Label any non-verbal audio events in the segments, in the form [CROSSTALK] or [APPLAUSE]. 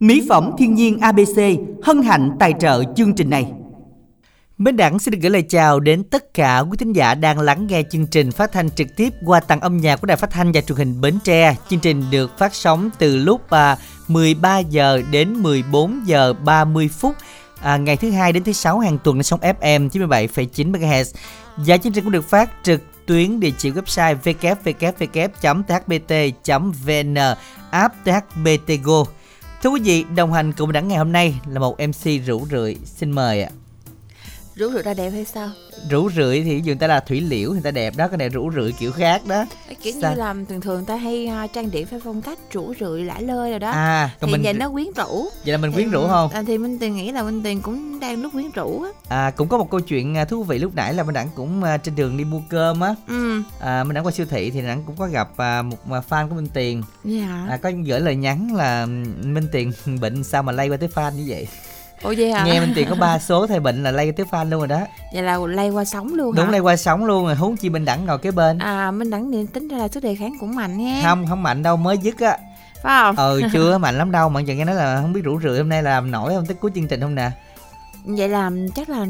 Mỹ phẩm thiên nhiên ABC hân hạnh tài trợ chương trình này. Minh Đẳng xin được gửi lời chào đến tất cả quý thính giả đang lắng nghe chương trình phát thanh trực tiếp qua tặng âm nhạc của Đài Phát thanh và Truyền hình Bến Tre. Chương trình được phát sóng từ lúc à, 13 giờ đến 14 giờ 30 phút à, ngày thứ hai đến thứ sáu hàng tuần trên sóng FM 97,9 MHz. Và chương trình cũng được phát trực tuyến địa chỉ website www.thbt.vn app thbtgo Thưa quý vị, đồng hành cùng đẳng ngày hôm nay là một MC rủ rượi. Xin mời ạ rủ rượi ra đẹp hay sao Rủ rượi thì người ta là thủy liễu, người ta đẹp đó, cái này rủ rượi kiểu khác đó. kiểu Sao? như là thường thường ta hay uh, trang điểm theo phong cách rủ rượi lả lơi rồi đó À, còn thì mình vậy nó quyến rũ vậy là mình quyến rũ không? à, thì minh tuyền nghĩ là minh tuyền cũng đang lúc quyến rũ á À, cũng có một câu chuyện à, thú vị lúc nãy là mình đẳng cũng à, trên đường đi mua cơm á. ừ À, mình đẳng qua siêu thị thì đẳng cũng có gặp à, một à, fan của Minh Tiền. dạ À, có gửi lời nhắn là "Ừm, Minh Tiền [LAUGHS] bệnh sao mà lây qua tới fan như vậy. Ủa vậy hả Nghe Minh Tiền có ba số thay bệnh là lây tới fan luôn rồi đó. vậy là lây qua sóng luôn Đúng hả lây qua sóng luôn rồi, huống chi mình đẳng ngồi kế bên. à minh đẳng niệm tính ra là sức đề kháng cũng mạnh nha Không, không mạnh đâu, mới dứt á. phải không Ừ, [LAUGHS] chưa mạnh lắm đâu, mà giờ nghe nói là không biết rủ rượi hôm nay là làm nổi không tới cuối chương trình không nè. Vậy là chắc là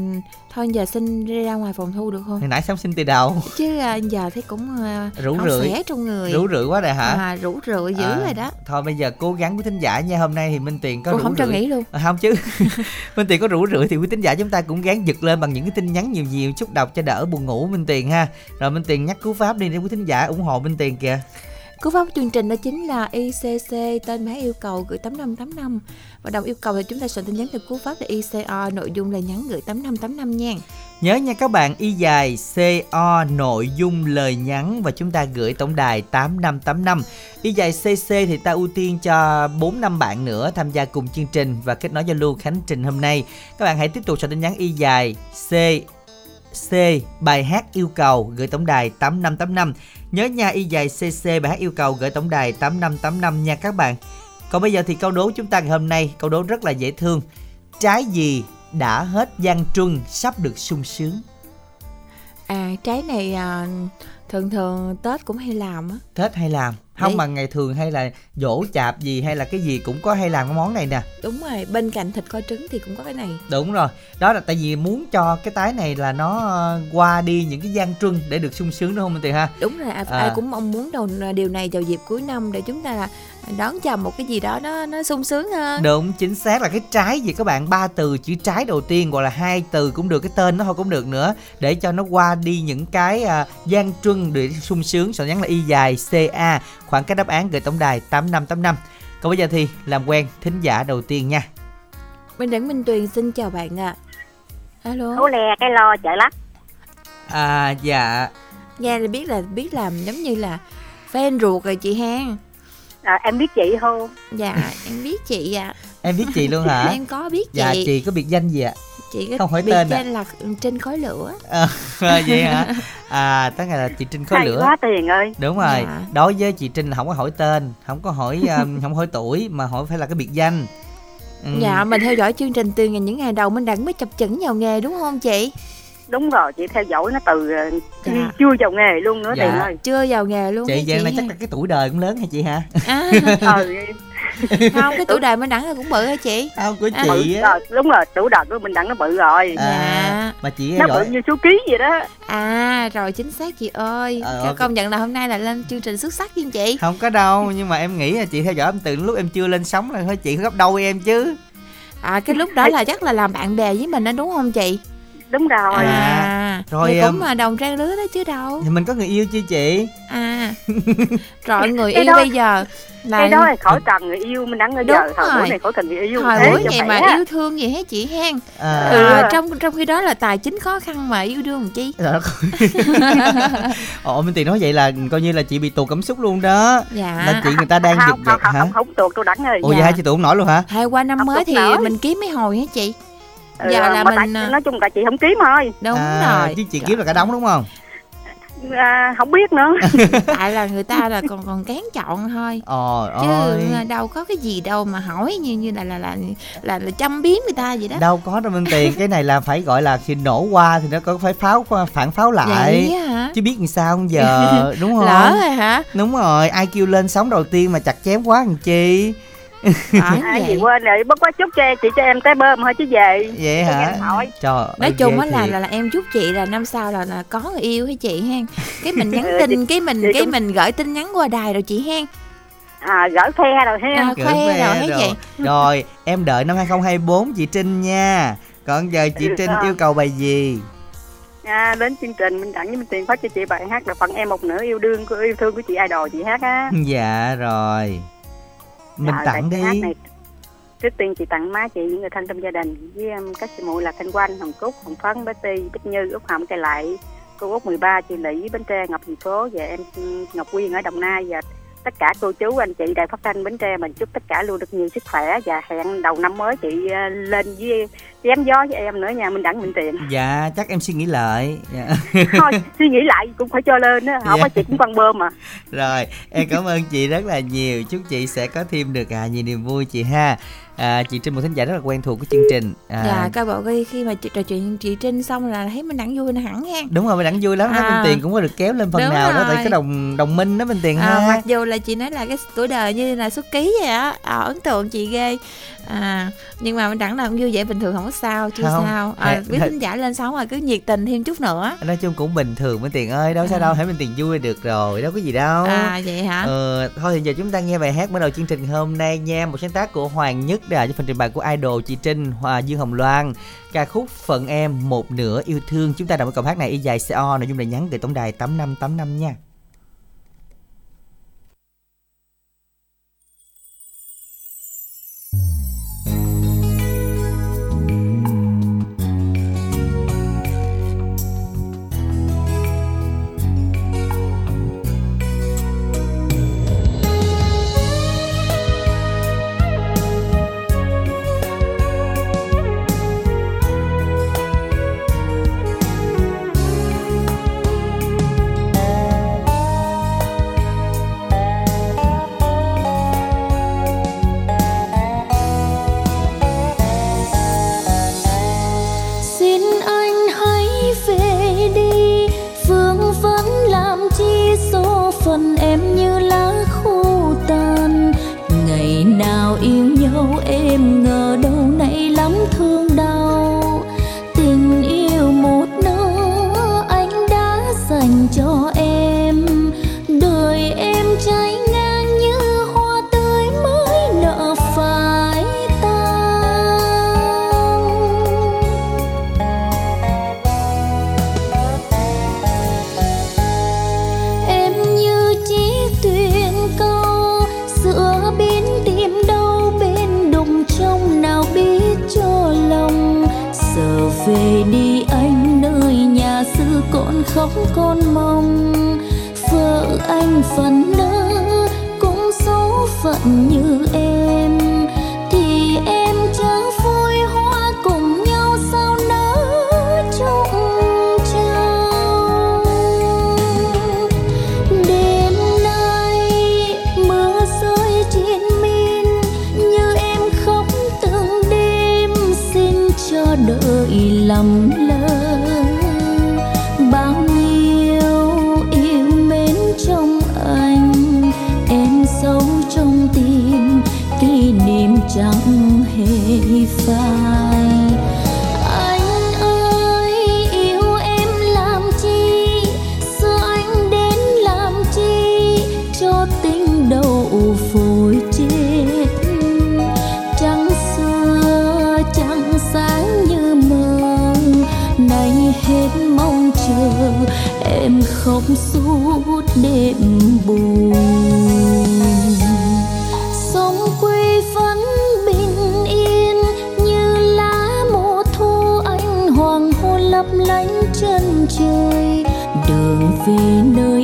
thôi giờ xin đi ra ngoài phòng thu được không? Hồi nãy sống xin từ đầu. chứ à, giờ thấy cũng uh, Rủ rượi. trong người. Rủ rượi quá rồi hả? à, rủ rượi dữ À, rồi đó. Thôi bây giờ cố gắng với thính giả nha Hôm nay thì Minh Tiền có Ủa, rủ không cho nghỉ luôn. À, Không chứ. [LAUGHS] Minh Tiền có rủ rượi thì quý thính giả chúng ta cũng gắng giật lên Bằng những cái tin nhắn nhiều nhiều chút đọc cho đỡ buồn ngủ Minh Tiền ha. Rồi Minh Tiền nhắc cú pháp đi để quý thính giả ủng hộ Minh Tiền kìa Cú pháp của chương trình đó chính là ICC tên bé yêu cầu gửi 8585 và đồng yêu cầu thì chúng ta soạn tin nhắn theo cú pháp là ICO nội dung là nhắn gửi 8585 nha. Nhớ nha các bạn, Y dài CO nội dung, lời nhắn Và chúng ta gửi tổng đài 8585 Y dài CC thì ta ưu tiên cho 4 năm bạn nữa Tham gia cùng chương trình Và kết nối giao lưu khánh trình hôm nay. Các bạn hãy tiếp tục soạn tin nhắn Y dài C C, bài hát yêu cầu gửi tổng đài 8585 Nhớ nha y dài CC bài hát yêu cầu gửi tổng đài 8585 nha các bạn. Còn bây giờ thì câu đố chúng ta ngày hôm nay Câu đố rất là dễ thương. Trái gì đã hết gian truân sắp được sung sướng? À trái này à, thường thường Tết cũng hay làm á. Tết hay làm Không Đấy. mà ngày thường hay là dỗ chạp gì hay là cái gì cũng có hay làm cái món này nè Đúng rồi, bên cạnh thịt kho trứng thì cũng có cái này. Đúng rồi Đó là tại vì muốn cho cái tái này là nó ờ, qua đi những cái gian truân để được sung sướng đúng không Minh Tiền ha Đúng rồi, ai, À. ai cũng mong muốn đầu điều này vào dịp cuối năm để chúng ta là đón chào một cái gì đó nó nó sung sướng hơn. Đúng, chính xác là cái trái gì các bạn ba từ chữ trái đầu tiên hoặc là hai từ cũng được cái tên nó thôi cũng được nữa để cho nó qua đi những cái à, gian truân để sung sướng soạn nhắn là y dài ca khoảng cách đáp án gửi tổng đài 8585 còn bây giờ thì làm quen thính giả đầu tiên nha Minh Đẳng Minh Tuyền xin chào bạn ạ. Alo. Hú le cái lo chợ lắc à dạ Nghe là biết là biết làm giống như là fan ruột rồi chị Hang. À, em biết chị không Dạ, em biết chị ạ. em biết chị luôn hả [LAUGHS] Em có biết chị. dạ chị có biệt danh gì ạ chị có Không hỏi biệt tên à? danh là trên khói lửa. à, [LAUGHS] vậy hả à tất là chị trinh khói hay lửa quá tiền ơi đúng rồi Dạ. đối với chị trinh là không có hỏi tên không có hỏi um, [LAUGHS] không hỏi tuổi mà hỏi phải là cái biệt danh Ừ. Dạ, mình theo dõi chương trình từ ngày những ngày đầu mình đặng mới chập chững vào nghề đúng không chị? Đúng rồi chị theo dõi nó từ ờ, Dạ. chưa vào nghề luôn nữa Dạ. tiền ơi Chưa vào nghề luôn chị vậy này chắc ha? là cái tuổi đời cũng lớn hả chị hả À, [LAUGHS] ừ không, cái tuổi đời mình đặng là cũng bự hả chị? không của À. chị á rồi đúng rồi tuổi đợt của mình đặng nó bự rồi à, Dạ. mà chị nó giỏi bự như số ký vậy đó À, rồi chính xác chị ơi. Ờ, ok. công nhận là hôm nay là lên chương trình xuất sắc với chị. không có đâu nhưng mà em nghĩ là chị theo dõi em từ lúc em chưa lên sóng là thôi chị gấp đôi em chứ À, cái lúc đó là chắc là làm bạn bè với mình đó đúng không chị? Đúng rồi. À, rồi, thì cũng um, mà đồng trang lứa đó chứ đâu. thì mình có người yêu chưa chị? À, [LAUGHS] rồi người yêu đó- bây giờ là cái đó là khỏi cần người yêu mình đặng bây Đúng giờ thời rồi. buổi này khỏi cần người yêu. Thời thế buổi này mà yêu thương gì hết chị hen à, Ừ. à, trong trong khi đó là tài chính khó khăn mà yêu đương làm chi. [LAUGHS] Ồ Minh Tiền nói vậy là coi như là chị bị tù cảm xúc luôn đó. Dạ. Là chị người ta đang không giật không hả? không không tuột tôi đặng ơi Ồ vậy Dạ. hai chị tù không nổi luôn hả? Hay qua năm Không mới thì mình kiếm mấy hồi hả chị Ừ, giờ là mà tại- mình à, nói chung là chị không kiếm thôi. Đúng à, rồi. Chứ chị kiếm là cả đống đúng không? À, không biết nữa. [LAUGHS] [LAUGHS] Tại là người ta là còn còn kén chọn thôi. Ôi chứ ôi đâu có cái gì đâu mà hỏi như như là là là là, là chăm biếm người ta vậy đó. Đâu có đâu Minh Tiền. Cái này là phải gọi là khi nổ qua thì nó có phải pháo phản pháo lại. Hả? Chứ biết làm sao không giờ [LAUGHS] đúng không? lỡ rồi hả? Đúng rồi. Ai kêu lên sóng đầu tiên mà chặt chém quá làm chi À, gì vậy. quên rồi bất quá chúc cho chị cho em tới bơm thôi chứ về vậy hả? trời nói chung á là, là là em chúc chị là năm sau là, là có người yêu hay chị hen cái mình nhắn [LAUGHS] tin cái mình chị cái mình gửi tin nhắn qua đài rồi chị hen à gỡ phe rồi ha À, Gửi ve rồi thấy vậy rồi em đợi năm 2024 chị Trinh nha. Còn giờ chị Ừ, Trinh sao? yêu cầu bài gì? À, đến chương trình mình đặng với mình tiền phát cho chị bài hát là phần em một nửa yêu đương của yêu thương của chị idol chị hát á. Dạ rồi mình Rồi, tặng đi. này, trước tiên chị tặng má chị những người thân trong gia đình với um, các chị muội là thanh quanh hồng cúc hồng phấn bé ti bích như út hồng cây lại cô út 13 chị lý bến tre ngọc thành phố và em ngọc quyên ở đồng nai và tất cả cô chú anh chị đài phát thanh bến tre mình chúc tất cả luôn được nhiều sức khỏe và hẹn đầu năm mới chị uh, lên với chém gió với em nữa nha mình đặng mình tiền. Dạ chắc em suy nghĩ lại. Dạ. [LAUGHS] thôi suy nghĩ lại cũng phải cho lên á không Dạ. có chị cũng quăng bơm mà. Rồi em cảm ơn chị rất là nhiều. Chúc chị sẽ có thêm được à, nhiều niềm vui chị ha à, chị Trinh một thính giả rất là quen thuộc của chương trình. À, dạ coi bộ khi khi mà chị trò chuyện chị trinh xong là thấy mình đặng vui hẳn hen đúng rồi mình đẳng vui lắm. Đó À. bên tiền cũng có được kéo lên phần Đúng nào đó tại rồi. cái đồng đồng minh đó bên tiền à, ha. mặc dù là chị nói là cái tuổi đời như là xuất ký vậy á à, ấn tượng chị ghê à, nhưng mà mình đặng là cũng vui vẻ bình thường không có sao chưa Không. sao à, quý dạ. thính giả lên sóng rồi cứ nhiệt tình thêm chút nữa nói chung cũng bình thường bên tiền ơi đâu sao À. đâu hãy bên tiền vui được rồi đâu có gì đâu à vậy hả Ờ, thôi thì giờ chúng ta nghe bài hát mở đầu chương trình hôm nay nha một sáng tác của Hoàng Nhất đã cho phần trình bày của idol chị Trinh Hòa Dương Hồng Loan ca khúc Phận Em một nửa yêu thương chúng ta đọc cái câu hát này y dài CO nội dung là nhắn gửi tổng đài 8585 nha khóc con mong, vợ anh phần nỡ cũng số phận như em. Thì em chẳng vui hoa cùng nhau sao nỡ chung trao đêm nay mưa rơi trên min, như em khóc từng đêm, xin cho đợi lầm lỡ. Chẳng hề về nơi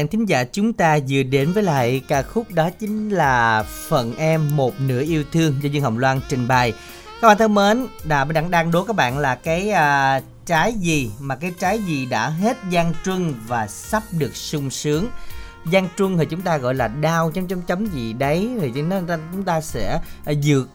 bạn thính giả chúng ta vừa đến với lại ca khúc đó chính là Phận Em Một Nửa Yêu Thương do Dương Hồng Loan trình bày. Các bạn thân mến, đã đang Đẳng đang đố các bạn là cái à, trái gì mà cái trái gì đã hết gian truân và sắp được sung sướng. Gian truân thì chúng ta gọi là đau chấm chấm chấm gì đấy thì chúng ta chúng ta sẽ à, dược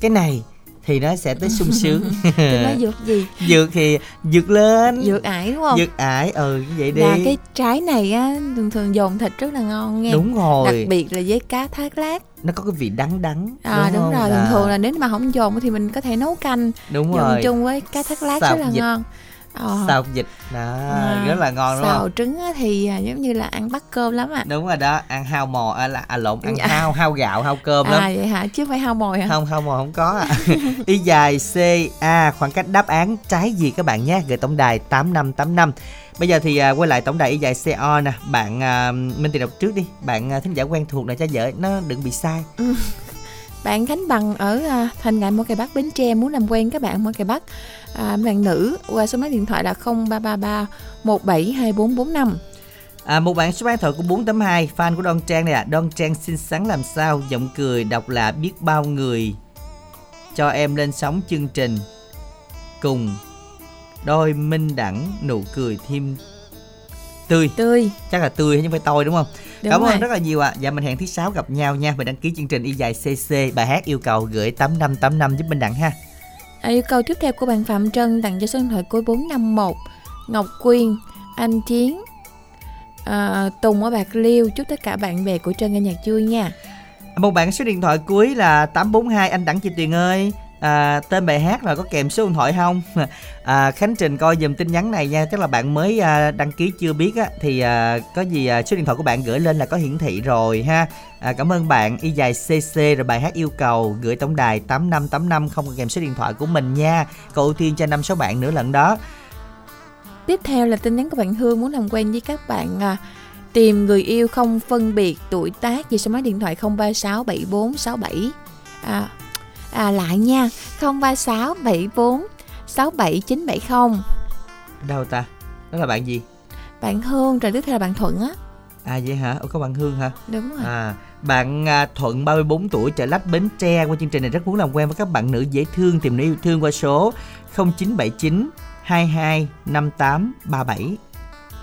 cái này thì nó sẽ tới sung sướng. [LAUGHS] Nói dược gì dược thì dược lên. dược ải đúng không Dược ải ừ vậy đi. là cái trái này á thường thường dồn thịt rất là ngon nghe Đúng rồi. đặc biệt là với cá thác lát nó có cái vị đắng đắng à đúng, không? rồi thường À, thường là nếu mà không dồn thì mình có thể nấu canh đúng dồn rồi chung với cá thác lát Xào rất là vịt. ngon Ờ. xào vịt đó À, rất là ngon đúng xào không? trứng á thì à, giống như là ăn bắt cơm lắm ạ. Đúng rồi đó ăn hao mò à, là à, lộn ăn Dạ. hao hao gạo hao cơm à lắm. vậy hả? Chứ phải hao mồi hả? Không hao mò không có à. [LAUGHS] y dài c a khoảng cách đáp án trái gì các bạn nhé? Gửi tổng đài tám năm tám năm. Bây giờ thì à, quay lại tổng đài y dài co nè. Bạn à, minh tiền đọc trước đi. Bạn à, thính giả quen thuộc này cho vợ nó đừng bị sai bạn Khánh Bằng ở à, Thành Ngại Mỏ Cày Bắc Bến Tre muốn làm quen các bạn Mỏ Cày Bắc à, bạn nữ qua số máy điện thoại là 0333 172445 À, một bạn số điện thoại của 482 fan của Đoan Trang này à Đoan Trang xinh xắn làm sao? Giọng cười đọc là biết bao người. Cho em lên sóng chương trình cùng đôi minh đẳng nụ cười thêm tươi. Tươi. Chắc là tươi chứ không phải tôi đúng không? Đúng cảm rồi. ơn rất là nhiều ạ. Dạ mình hẹn thứ sáu gặp nhau nha. Mình đăng ký chương trình y dài cc bài hát yêu cầu gửi 8585 giúp minh đẳng ha. À, yêu cầu tiếp theo của bạn Phạm Trân tặng cho số điện thoại cuối 451 Ngọc Quyên Anh Chiến à, Tùng ở Bạc Liêu. Chúc tất cả bạn bè của Trân nghe nhạc vui nha. Một bạn số điện thoại cuối là 842 anh đẳng chị Tuyền ơi à, tên bài hát và có kèm số điện thoại không? [LAUGHS] À, Khánh Trình coi dùm tin nhắn này nha chắc là bạn mới à, đăng ký chưa biết á. Thì à, có gì à, số điện thoại của bạn gửi lên là có hiển thị rồi ha. À, cảm ơn bạn. Y dài cc rồi bài hát yêu cầu gửi tổng đài 8585 không có kèm số điện thoại của mình nha. Cầu ưu tiên cho năm sáu bạn nữa lần đó. Tiếp theo là tin nhắn của bạn Hương muốn làm quen với các bạn à, tìm người yêu không phân biệt tuổi tác. Về số máy điện thoại 0367467 à, à lại nha 0367467970 đâu ta? Đó là bạn gì? Bạn Hương rồi tiếp theo là bạn Thuận á. À vậy hả? Ủa, có bạn Hương hả? Đúng rồi. À, bạn à, Thuận 34 tuổi chợ lách Bến Tre. Qua chương trình này rất muốn làm quen với các bạn nữ dễ thương tìm nữ yêu thương qua số 0979 22 58 37.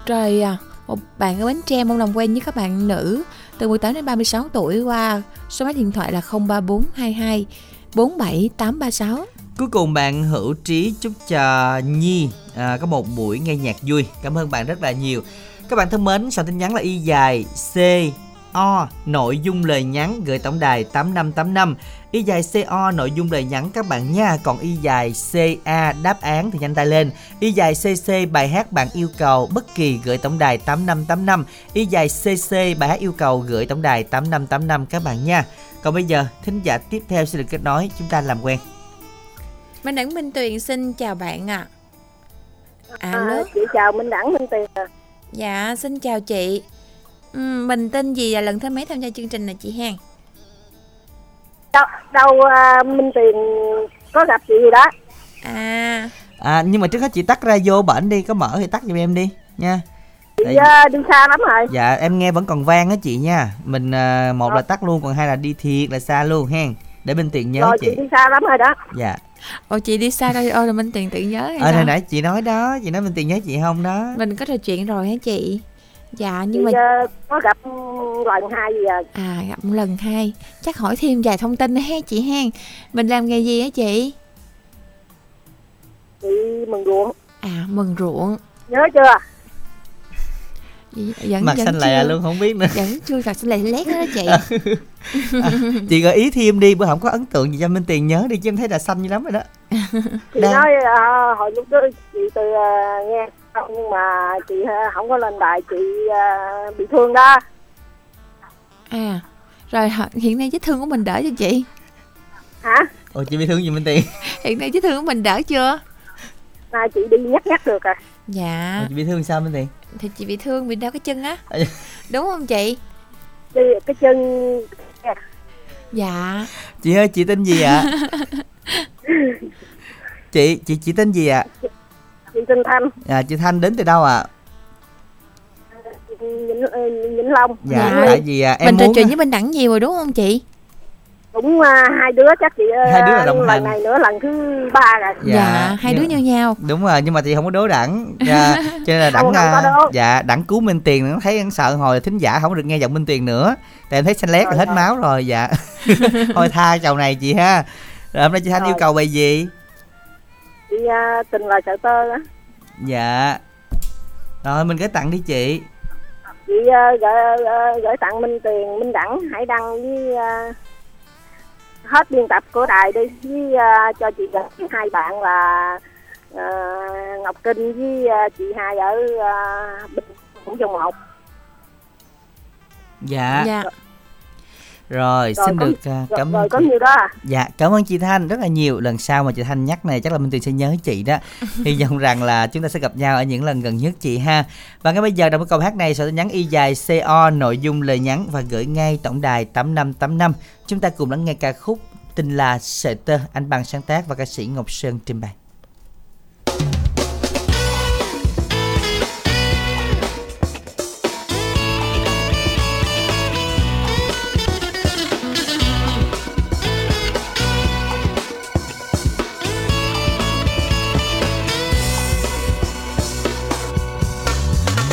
Rồi à, một bạn ở Bến Tre mong làm quen với các bạn nữ từ 18 đến 36 tuổi qua số máy điện thoại là 03422 47836. Cuối cùng bạn Hữu Trí chúc cho Nhi à, có một buổi nghe nhạc vui. Cảm ơn bạn rất là nhiều. Các bạn thân mến, soạn tin nhắn là y dài C o nội dung lời nhắn gửi tổng đài 8585 y dài CO nội dung lời nhắn các bạn nha còn y dài CA đáp án thì nhanh tay lên y dài CC bài hát bạn yêu cầu bất kỳ gửi tổng đài 8585 y dài CC bài hát yêu cầu gửi tổng đài 8585 các bạn nha còn bây giờ thính giả tiếp theo sẽ được kết nối chúng ta làm quen Minh Đẳng Minh Tuyền xin chào bạn ạ. À. À, Alo. chị chào Minh Đẳng Minh Tiền à. Dạ, xin chào chị. Ừm, mình tên gì và lần thứ mấy tham gia chương trình này chị Hàng? đâu, đâu à, Minh Tiền có gặp chị gì đó À, à nhưng mà trước hết chị tắt radio bển đi có mở thì tắt giùm em đi nha chị à, đi xa lắm rồi. Dạ em nghe vẫn còn vang á chị nha. Mình à, một là tắt luôn còn hai là đi thiệt là xa luôn hen. Để bên tiền nhớ rồi chị. chị đi xa lắm rồi đó. Dạ. Ồ chị đi xa đây, rồi Minh Tuyền tự nhớ sao? hồi nãy chị nói đó chị nói bên tiền nhớ chị không đó. Mình có trò chuyện rồi hả chị? Dạ, chị nhưng mà à, có gặp lần hai gì à? À gặp lần hai, chắc hỏi thêm vài thông tin nữa ha chị Hàng. Mình làm nghề gì hả chị? chị mừng ruộng. À, mừng ruộng. nhớ chưa? Chị Vẫn mặt vẫn xanh lè chưa- luôn không biết nữa Vẫn chưa thật xanh lè lét đó chị. [LAUGHS] chị gợi ý thêm đi bữa không có ấn tượng gì cho bên tiền nhớ đi chứ em thấy là xanh như lắm rồi đó chị Đang- nói à, hồi lúc đó chị từ à, nghe không nhưng mà chị à, không có lên đài chị à, bị thương đó À, rồi hiện nay vết thương của mình đỡ cho chị. hả ồ chị bị thương gì bên tiền [LAUGHS] Hiện nay vết thương của mình đỡ chưa? nay chị đi nhắc nhắc được à Dạ. Ồ, chị bị thương sao bên tiền thì chị bị thương bị đau cái chân á. À, [LAUGHS] đúng không chị? Cái chân dạ. Chị ơi chị tên gì ạ? [LAUGHS] Chị chị chị tên gì ạ? Chị tên Thanh. À, chị thanh đến từ đâu ạ? Vĩnh, ờ, Vĩnh Long. dạ Dạ. tại vì à, em mình trò muốn chuyện với bên đẳng nhiều rồi đúng không chị cũng à, hai đứa chắc chị à, Hai đứa là đồng hành. lần này nữa lần thứ ba rồi. Dạ, hai đứa nhưng- như nhau. Đúng rồi nhưng mà chị không có đố đẳng. Dạ, [LAUGHS] cho nên là đẳng à, đố. dạ đẳng cứu minh tiền nó thấy sợ hồi thính giả không được nghe giọng minh tiền nữa. Tại em thấy xanh lét là Rồi, hết rồi. máu rồi dạ. [LAUGHS] Thôi tha chầu này chị ha. Rồi hôm nay chị thanh Rồi. yêu cầu bài gì? Chị à, tình lời sợ tơ á. Dạ. Rồi mình gửi tặng đi chị. Chị à, gửi, à, gửi tặng Minh Tiền Minh Đẳng Hải Đăng với à, hết biên tập của đài đi với à, cho chị gửi hai bạn là à, Ngọc Kinh với à, chị hai ở à, Bình cũng trong một. Dạ, dạ rồi, Rồi, xin có- được rồi, cảm rồi ơn có chị đó à Dạ, cảm ơn chị Thanh rất là nhiều. Lần sau mà chị Thanh nhắc này chắc là Minh Tuyền sẽ nhớ chị đó. [LAUGHS] Hy vọng rằng là chúng ta sẽ gặp nhau ở những lần gần nhất chị ha. Và ngay bây giờ đọc cái câu hát này sẽ nhắn y dài CO nội dung lời nhắn và gửi ngay tổng đài 8585. Chúng ta cùng lắng nghe ca khúc Tình là sợi tơ anh bằng sáng tác và ca sĩ Ngọc Sơn trình bày.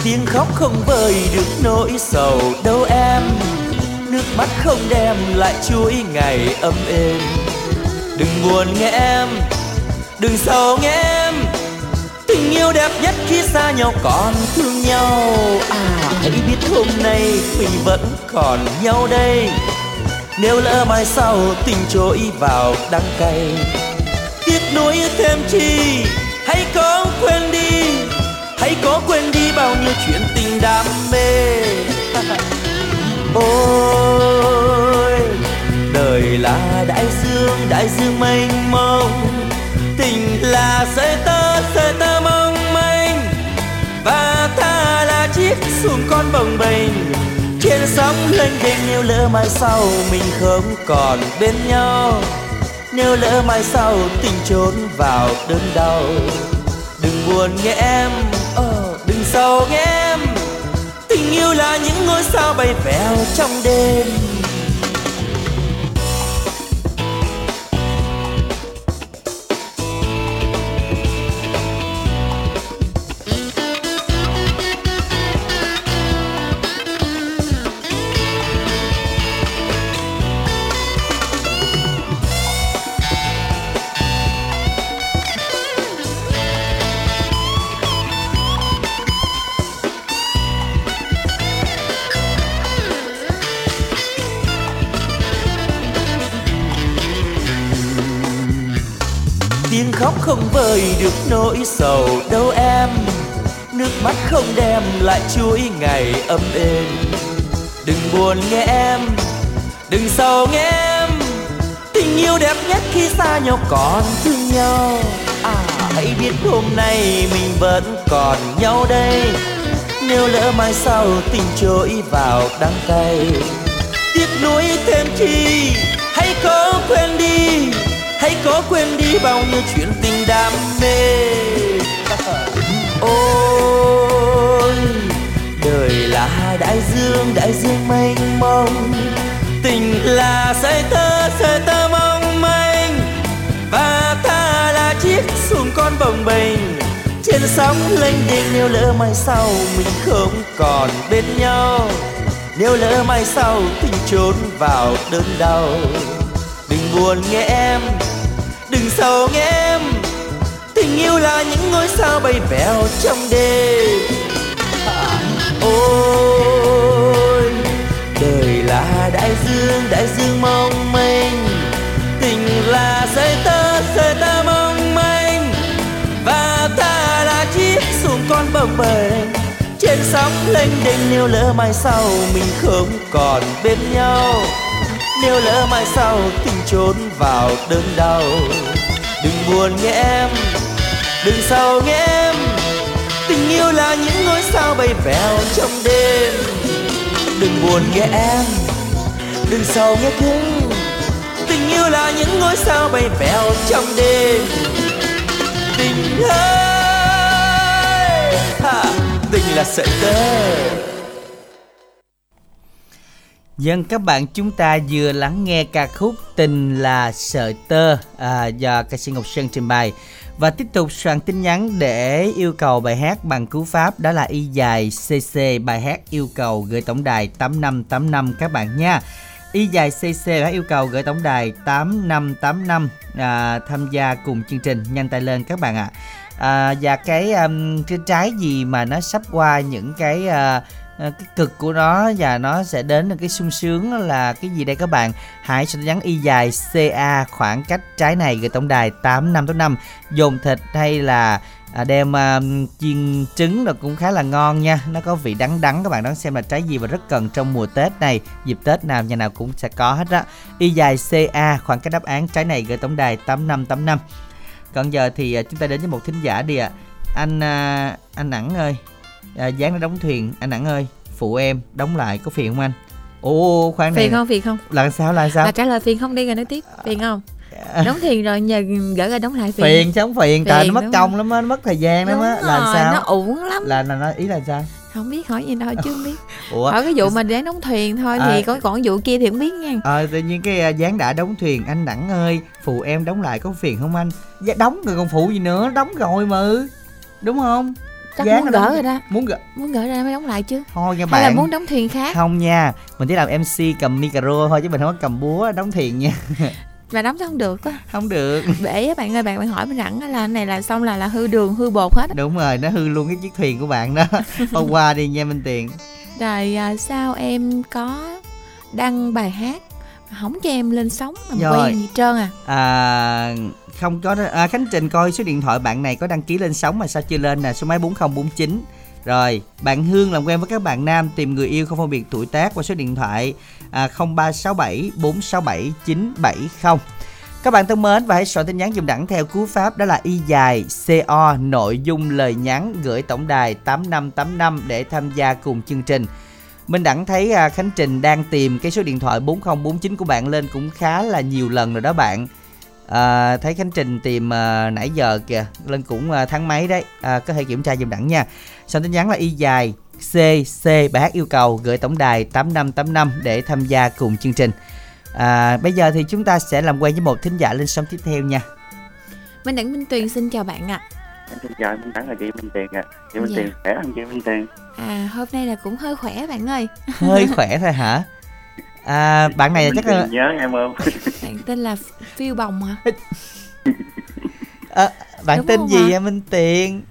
Tiếng khóc không vơi được nỗi sầu. Đâu em? Nước mắt không đem lại chuỗi ngày ấm êm. Đừng buồn nghe em, đừng sầu nghe em. Tình yêu đẹp nhất khi xa nhau còn thương nhau. À hãy biết hôm nay mình vẫn còn nhau đây. Nếu lỡ mai sau tình trôi vào đắng cay, tiếc nuối thêm chi, hãy có quên đi hãy có quên đi bao nhiêu chuyện tình đam mê. [LAUGHS] Ôi đời là đại dương đại dương mênh mông. Tình là sợi tơ sợi tơ mong manh. Và ta là chiếc xuồng con bồng bềnh. Trên sóng lênh đênh nếu lỡ mai sau mình không còn bên nhau. Nếu lỡ mai sau tình trốn vào đớn đau. Đừng buồn nghe em sầu em. Tình yêu là những ngôi sao bay vèo trong đêm. Không vơi được nỗi sầu đâu em. Nước mắt không đem lại chuỗi ngày ấm êm. Đừng buồn nghe em, đừng sầu nghe em. Tình yêu đẹp nhất khi xa nhau còn thương nhau. À hãy biết hôm nay mình vẫn còn nhau đây. Nếu lỡ mai sau tình trôi vào đắng cay, tiếc nuối thêm chi, hãy cố quên đi hãy cố quên đi bao nhiêu chuyện tình đam mê. [LAUGHS] Ôi đời là đại dương đại dương mênh mông. Tình là sợi tơ sợi tơ mong manh. Và ta là chiếc xuồng con bồng bềnh. Trên sóng lênh đênh nếu lỡ mai sau mình không còn bên nhau. Nếu lỡ mai sau tình trốn vào đớn đau đừng buồn nghe em đừng sầu nghe em. Tình yêu là những ngôi sao bay vèo trong đêm. Ôi, đời là đại dương đại dương mong manh. Tình là sợi tơ sợi tơ mong manh. Và ta là chiếc xuồng con bồng bềnh. Trên sóng lênh đênh nếu lỡ mai sau mình không còn bên nhau. Nếu lỡ mai sau tình trốn vào đớn đau buồn nghe em đừng sầu nghe em. Tình yêu là những ngôi sao bay vèo trong đêm. Đừng buồn nghe em đừng sầu nghe thương tình yêu là những ngôi sao bay vèo trong đêm. Tình ơi ha, tình là sợi tơ. Dân các bạn chúng ta vừa lắng nghe ca khúc Tình là sợi tơ à, do ca sĩ Ngọc Sơn trình bày và tiếp tục soạn tin nhắn để yêu cầu bài hát bằng cú pháp đó là y dài cc bài hát yêu cầu gửi tổng đài 8585 các bạn nha. Y dài CC đã yêu cầu gửi tổng đài 8585 à, tham gia cùng chương trình nhanh tay lên các bạn ạ. À. À, và cái um, cái trái gì mà nó sắp qua những cái uh, Ờ, cái cực của nó và nó sẽ đến được cái sung sướng là cái gì đây các bạn? Hãy sẽ nhắn y dài ca khoảng cách trái này gửi tổng đài tám năm tám năm. Dồn thịt hay là à, đem uh, chiên trứng là cũng khá là ngon nha. Nó có vị đắng đắng các bạn đón xem là trái gì và rất cần trong mùa tết này. Dịp tết nào nhà nào cũng sẽ có hết đó y dài ca khoảng cách đáp án trái này gửi tổng đài tám năm tám năm. Còn giờ thì à, chúng ta đến với một thính giả đi ạ. À. anh uh, anh ẵng ơi à, dán nó đóng thuyền. Anh ẵng ơi phụ em đóng lại có phiền không anh? Ồ khoan này phiền không phiền không. Là sao là sao? Là trả lời phiền không đi rồi nói tiếp. Phiền không? À. đóng tiền rồi nhờ gửi ra đóng lại phiền. Phiền không phiền, trời nó mất công lắm á nó mất thời gian lắm á. Là sao? nó uổng lắm. Là là nó ý là sao? Không biết hỏi gì đâu chứ không biết. [LAUGHS] Ủa? hỏi cái vụ mà để đóng thuyền thôi à, thì có còn vụ kia thì không biết nha. Ờ à, tự nhiên cái uh, dán đã đóng thuyền. Anh đẳng ơi phụ em đóng lại có phiền không anh? Dạ đóng rồi còn phụ gì nữa đóng rồi mà. Đúng không chắc Giá muốn gỡ rồi đó. Muốn gỡ. Muốn gỡ ra mới đóng lại chứ. Thôi nha bạn. hay là muốn đóng thuyền khác? Không nha mình chỉ làm mc cầm micro thôi chứ mình không có cầm búa đóng thuyền nha. [LAUGHS] Mà đóng không được á. Không được. Bể á bạn ơi bạn bạn hỏi mình rẳng là này là xong là là hư đường hư bột hết đúng rồi nó hư luôn cái chiếc thuyền của bạn đó. [LAUGHS] Hôm qua đi nha minh tiền. Rồi à, sao em có đăng bài hát không cho em lên sóng làm quen gì trơn à? À không có à, khánh trình coi số điện thoại bạn này có đăng ký lên sóng mà sao chưa lên nè số máy 4049 rồi, bạn Hương làm quen với các bạn nam tìm người yêu không phân biệt tuổi tác qua số điện thoại à, 0367 467 970. Các bạn thân mến và hãy soạn tin nhắn dùng đẳng theo cú pháp đó là y dài CO nội dung lời nhắn gửi tổng đài 8585 để tham gia cùng chương trình. Minh Đẳng thấy à, Khánh Trình đang tìm cái số điện thoại 4049 của bạn lên cũng khá là nhiều lần rồi đó bạn à, thấy khánh trình tìm à, nãy giờ kìa lên cũng à, tháng mấy đấy. À, có thể kiểm tra dùm đẳng nha. Sau tin nhắn là y dài cc bài hát yêu cầu gửi tổng đài 8585 để tham gia cùng chương trình. À, bây giờ thì chúng ta sẽ làm quen với một thính giả lên sóng tiếp theo nha. Minh Đẳng Minh Tuyền xin chào bạn ạ. À. Xin chào Minh Đẳng là chị Minh Tuyền ạ. À. Chị Minh dạ. Tuyền khỏe không chị Minh Tuyền? À hôm nay là cũng hơi khỏe bạn ơi. Hơi [LAUGHS] khỏe thôi hả à, bạn này chắc là nhớ em không? [LAUGHS] Bạn tên là phiêu bồng hả? À, [LAUGHS] bạn Đúng tên gì hả minh tiền?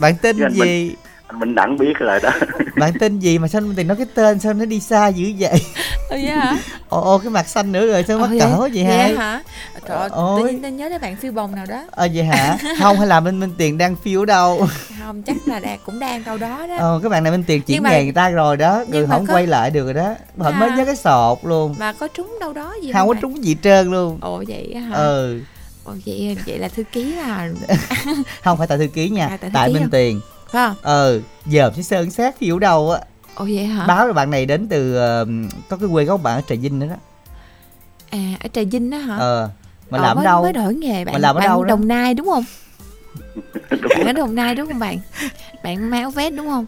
Bạn tên Chứ gì? Minh, anh Minh Đẳng biết rồi đó. [LAUGHS] Bạn tên gì mà sao Minh Tiền nói cái tên sao nó đi xa dữ vậy? Ừ vậy hả? Ồ ồ cái mặt xanh nữa rồi sao mắc cỡ vậy vậy hả? hả? Trời ơi, tự nhiên tôi nhớ đến bạn phiêu bồng nào đó. Ờ vậy hả? Không hay là Minh Minh Tiền đang phiêu ở đâu? Không chắc là đạt cũng đang đâu đó đó. Ờ cái bạn này Minh Tiền chuyển nghề người ta rồi đó rồi mà không có- quay lại được rồi đó. Họ mới nhớ cái sọt luôn. mà có trúng đâu đó gì không có trúng gì trơn luôn. Ồ vậy á hả? Ừ. Ồ vậy vậy là thư ký là [LAUGHS] không phải tại thư ký nha À, tại thư tại ký Minh? Tiền phải không? Ừ giờ sẽ sơn sát phiêu đâu á. Ồ vậy hả? Báo là bạn này đến từ ờ, có cái quê gốc bạn ở Trà Vinh nữa đó. À ở trà vinh đó hả? Ờ mà Ờ, làm ở mới, đâu? mới đổi nghề bạn Mà làm ở bạn đâu đó? đồng nai đúng không? Đúng bạn ở đồng nai đúng không bạn? [LAUGHS] Bạn máu vét đúng không?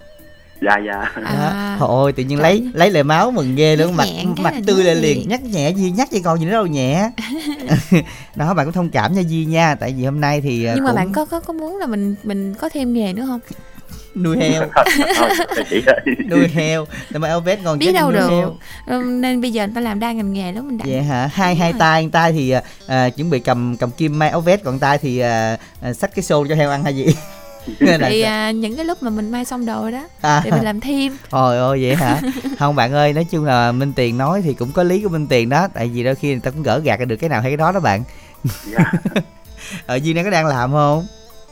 Dạ dạ. À. Thôi ôi tự nhiên lấy lấy lại máu mừng ghê luôn mặt mặt tươi lên liền. nhắc nhẹ gì nhắc vậy còn gì nữa đâu nhẹ. [LAUGHS] [LAUGHS] Đó bạn cũng thông cảm nha Di nha tại vì hôm nay thì ờ, nhưng mà cũng bạn có có có muốn là mình mình có thêm nghề nữa không nuôi [LAUGHS] heo nuôi heo tại mà Elvet còn biết đâu nuôi được heo. Nên bây giờ người ta làm đa ngành nghề lắm mình đặt vậy hả hai hai rồi. tay tay thì ờ, ờ, chuẩn bị cầm cầm kim may áo vest còn tay thì ờ, ờ, xách cái xô cho heo ăn hay gì [LAUGHS] thì à, những cái lúc mà mình may xong đồ đó à, thì mình làm thêm Trời ơi vậy hả? [LAUGHS] không bạn ơi, nói chung là Minh Tiền nói thì cũng có lý của Minh Tiền đó, tại vì đôi khi người ta cũng gỡ gạt được cái nào hay cái đó đó bạn. dạ Ở Duy đang có đang làm không?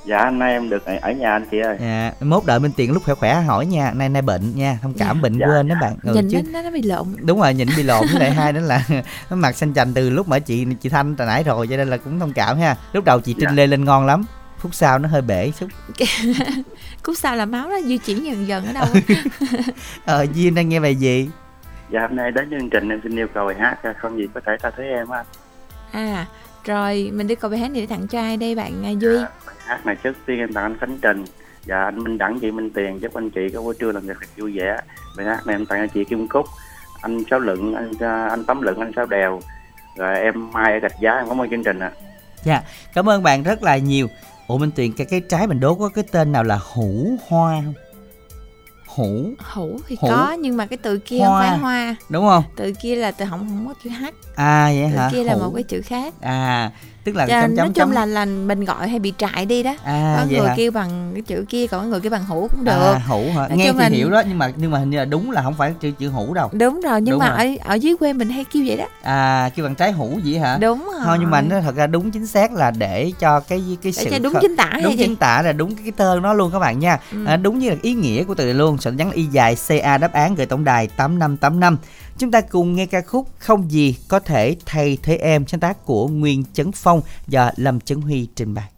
Dạ anh nay em được ở, nhà anh chị ơi Dạ, mốt đợi Minh Tiền lúc khỏe khỏe hỏi nha, nay nay bệnh nha, thông cảm Dạ. bệnh Dạ, quên đó bạn. Ừ, nhìn chứ nó, nó nó bị lộn đúng rồi nhìn bị lộn với lại [LAUGHS] hai đó là [LAUGHS] nó mặt xanh chành từ lúc mà chị chị Thanh từ nãy rồi cho nên là cũng thông cảm ha. Lúc đầu chị Trinh Dạ. lê lên ngon lắm. Phút sau nó hơi bể chút. cút [LAUGHS] sao là máu nó di chuyển dần dần ở đâu á. Ờ Duy đang nghe bài gì? dạ hôm nay đến chương trình em xin yêu cầu bài hát không gì có thể ta thấy em á à rồi mình đi câu bài hát này để tặng cho ai đây bạn à, duy. À, bài hát này trước tiên em tặng anh Khánh Trình. Và anh Minh Đẳng chị Minh Tiền chúc anh chị có buổi trưa làm việc thật vui vẻ. Bài hát này em tặng cho chị Kim Cúc anh Sáu Lượng anh à, anh Tấm Lượng anh Sáu Đèo. Rồi em Mai ở Gạch Giá em cảm ơn chương trình ạ. Dạ, cảm ơn bạn rất là nhiều. Ủa Minh Tiền cái cái trái mình đố có cái tên nào là hủ hoa không? Hủ hủ thì Hủ. có nhưng mà cái từ kia Hoa. không phải hoa đúng không? từ kia là từ không không có chữ h À vậy từ hả? kia là Hủ. một cái chữ khác À tức là Cho chấm nói chấm chung chấm. là là mình gọi hay bị trại đi đó À có người hả? kêu bằng cái chữ kia còn có người kêu bằng hủ cũng được À hủ hả? Nói Nghe thì là- hiểu đó nhưng mà nhưng mà hình như là đúng là không phải chữ chữ hủ đâu. đúng rồi nhưng Đúng mà rồi. ở ở dưới quê mình hay kêu vậy đó À kêu bằng trái hủ vậy hả? đúng rồi Thôi nhưng mà nó thật ra đúng chính xác là để cho cái cái để sự cho đúng chính tả đúng chính tả là đúng cái tên nó luôn các bạn nha Ừ. à, đúng như là ý nghĩa của từ luôn sẽ nhắn y dài ca đáp án gửi tổng đài tám năm tám năm chúng ta cùng nghe ca khúc không gì có thể thay thế em sáng tác của Nguyên Chấn Phong do Lâm Chấn Huy trình bày.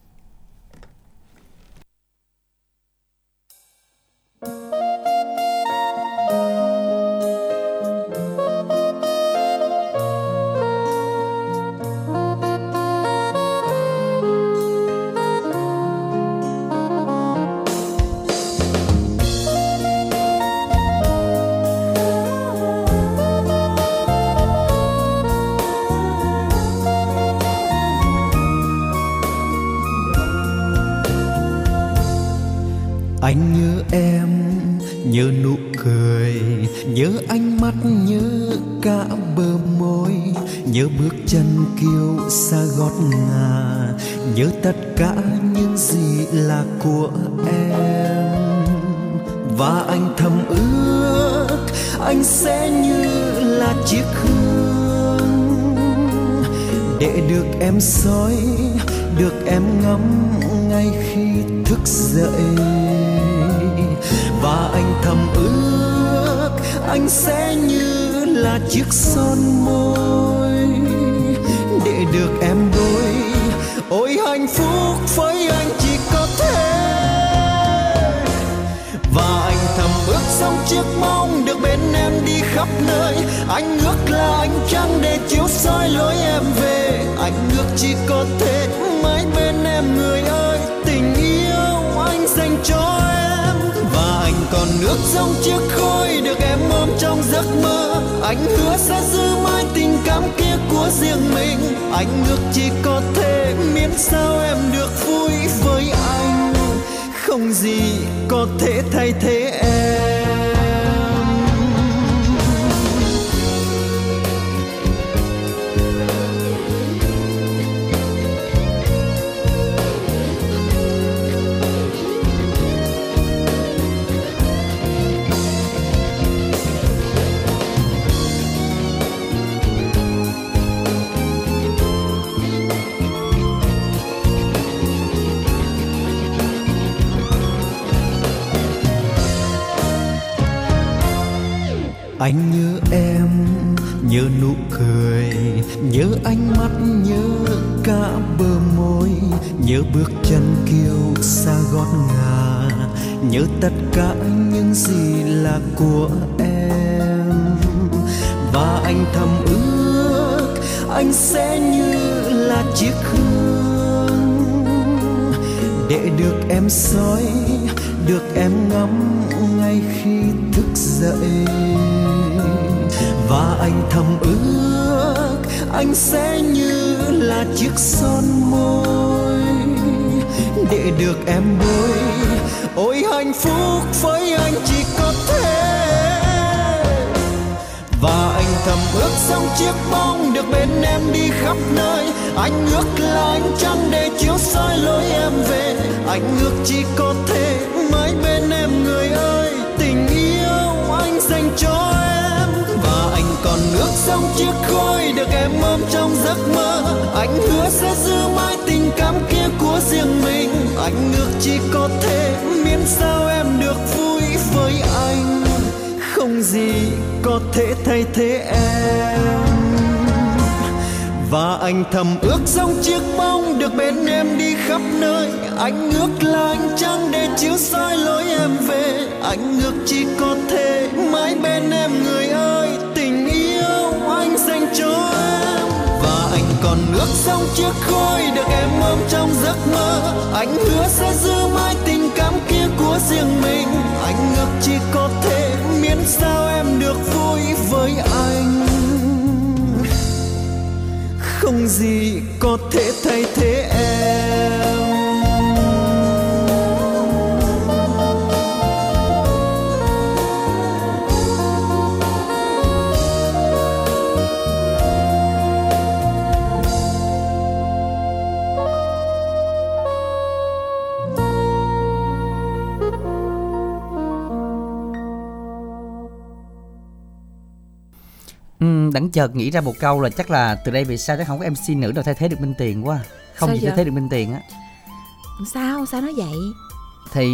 Nhớ tất cả những gì là của em. Và anh thầm ước anh sẽ như là chiếc hương để được em soi, được em ngắm ngay khi thức dậy. Và anh thầm ước anh sẽ như là chiếc son môi. Để được em chiếc mong được bên em đi khắp nơi. Anh ước là anh trăng để chiếu soi lối em về. Anh ước chỉ có thể mãi bên em, người ơi, tình yêu anh dành cho em. Và anh còn ước sống chiếc khôi được em ôm trong giấc mơ. Anh hứa sẽ giữ mãi tình cảm kia của riêng mình. Anh ước chỉ có thể miễn sao em được vui với anh. Không gì có thể thay thế em. Anh nhớ em, nhớ nụ cười, nhớ ánh mắt, nhớ cả bờ môi, nhớ bước chân kiêu xa gót ngà, nhớ tất cả những gì là của em. Và anh thầm ước anh sẽ như là chiếc hương để được em soi, được em ngắm ngay khi dậy. Và anh thầm ước anh sẽ như là chiếc son môi, để được em bôi ôi hạnh phúc với anh chỉ có thế. Và anh thầm ước sống chiếc bóng được bên em đi khắp nơi. Anh ước là anh trăng để chiếu soi lối em về. Anh ước chỉ có thể mãi bên em người ơi dành cho em. Và anh còn ước sông chiếc khôi được em ôm trong giấc mơ. Anh hứa sẽ giữ mãi tình cảm kia của riêng mình. Anh ước chỉ có thể miễn sao em được vui với anh. Không gì có thể thay thế em và anh thầm ước sống chiếc bóng được bên em đi khắp nơi. Anh ước là anh trăng để chiếu soi lối em về. Anh ước chỉ có thể mãi bên em, người ơi, tình yêu anh dành cho em. Và anh còn ước sống chiếc khói được em ôm trong giấc mơ. Anh hứa sẽ giữ mãi tình cảm kia của riêng mình. Anh ước chỉ có thể miễn sao em được vui với anh không gì có thể thay thế em. Đẳng chợt nghĩ ra một câu là chắc là từ đây về sau chắc không có MC nữ nào thay thế được Minh Tiền quá. Không Sao gì thay thế được Minh Tiền á. sao sao nói vậy Thì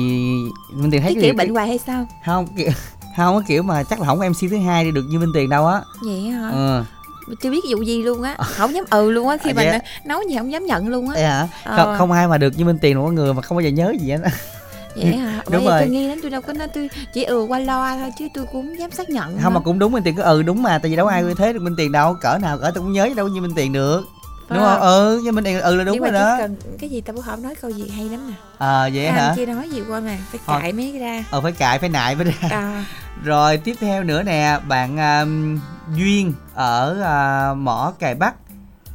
Minh Tiền thấy cái kiểu bệnh hoài hay sao không kiểu [LAUGHS] không có kiểu mà chắc là không có MC thứ hai đi được như Minh Tiền đâu á. vậy hả Ừ. chưa biết vụ gì luôn á không dám ừ luôn á khi À, mà á? nấu gì không dám nhận luôn á hả? Ờ. Không, không ai mà được như Minh Tiền một người mà không bao giờ nhớ gì hết á. Vậy hả Đúng vậy rồi. tôi nghi lắm tôi đâu có nói tôi chỉ ừ qua loa thôi chứ tôi cũng không dám xác nhận Không mà nữa. cũng đúng Minh Tiền có ừ đúng mà tại vì đâu ai thay thế được Minh Tiền đâu. Cỡ nào cỡ tôi cũng nhớ đâu như Minh Tiền được. Phải Đúng không? Ừ, nhưng Minh Tiền ừ là đúng nhưng rồi mà đó. cần cái gì tao bữa hổm nói câu gì hay lắm nè Ờ vậy anh hả? kia nói gì qua mà phải cãi mấy cái ra Ờ phải cãi phải nại mới ra. à, [LAUGHS] Rồi tiếp theo nữa nè, bạn um, Duyên ở uh, mỏ cài Bắc.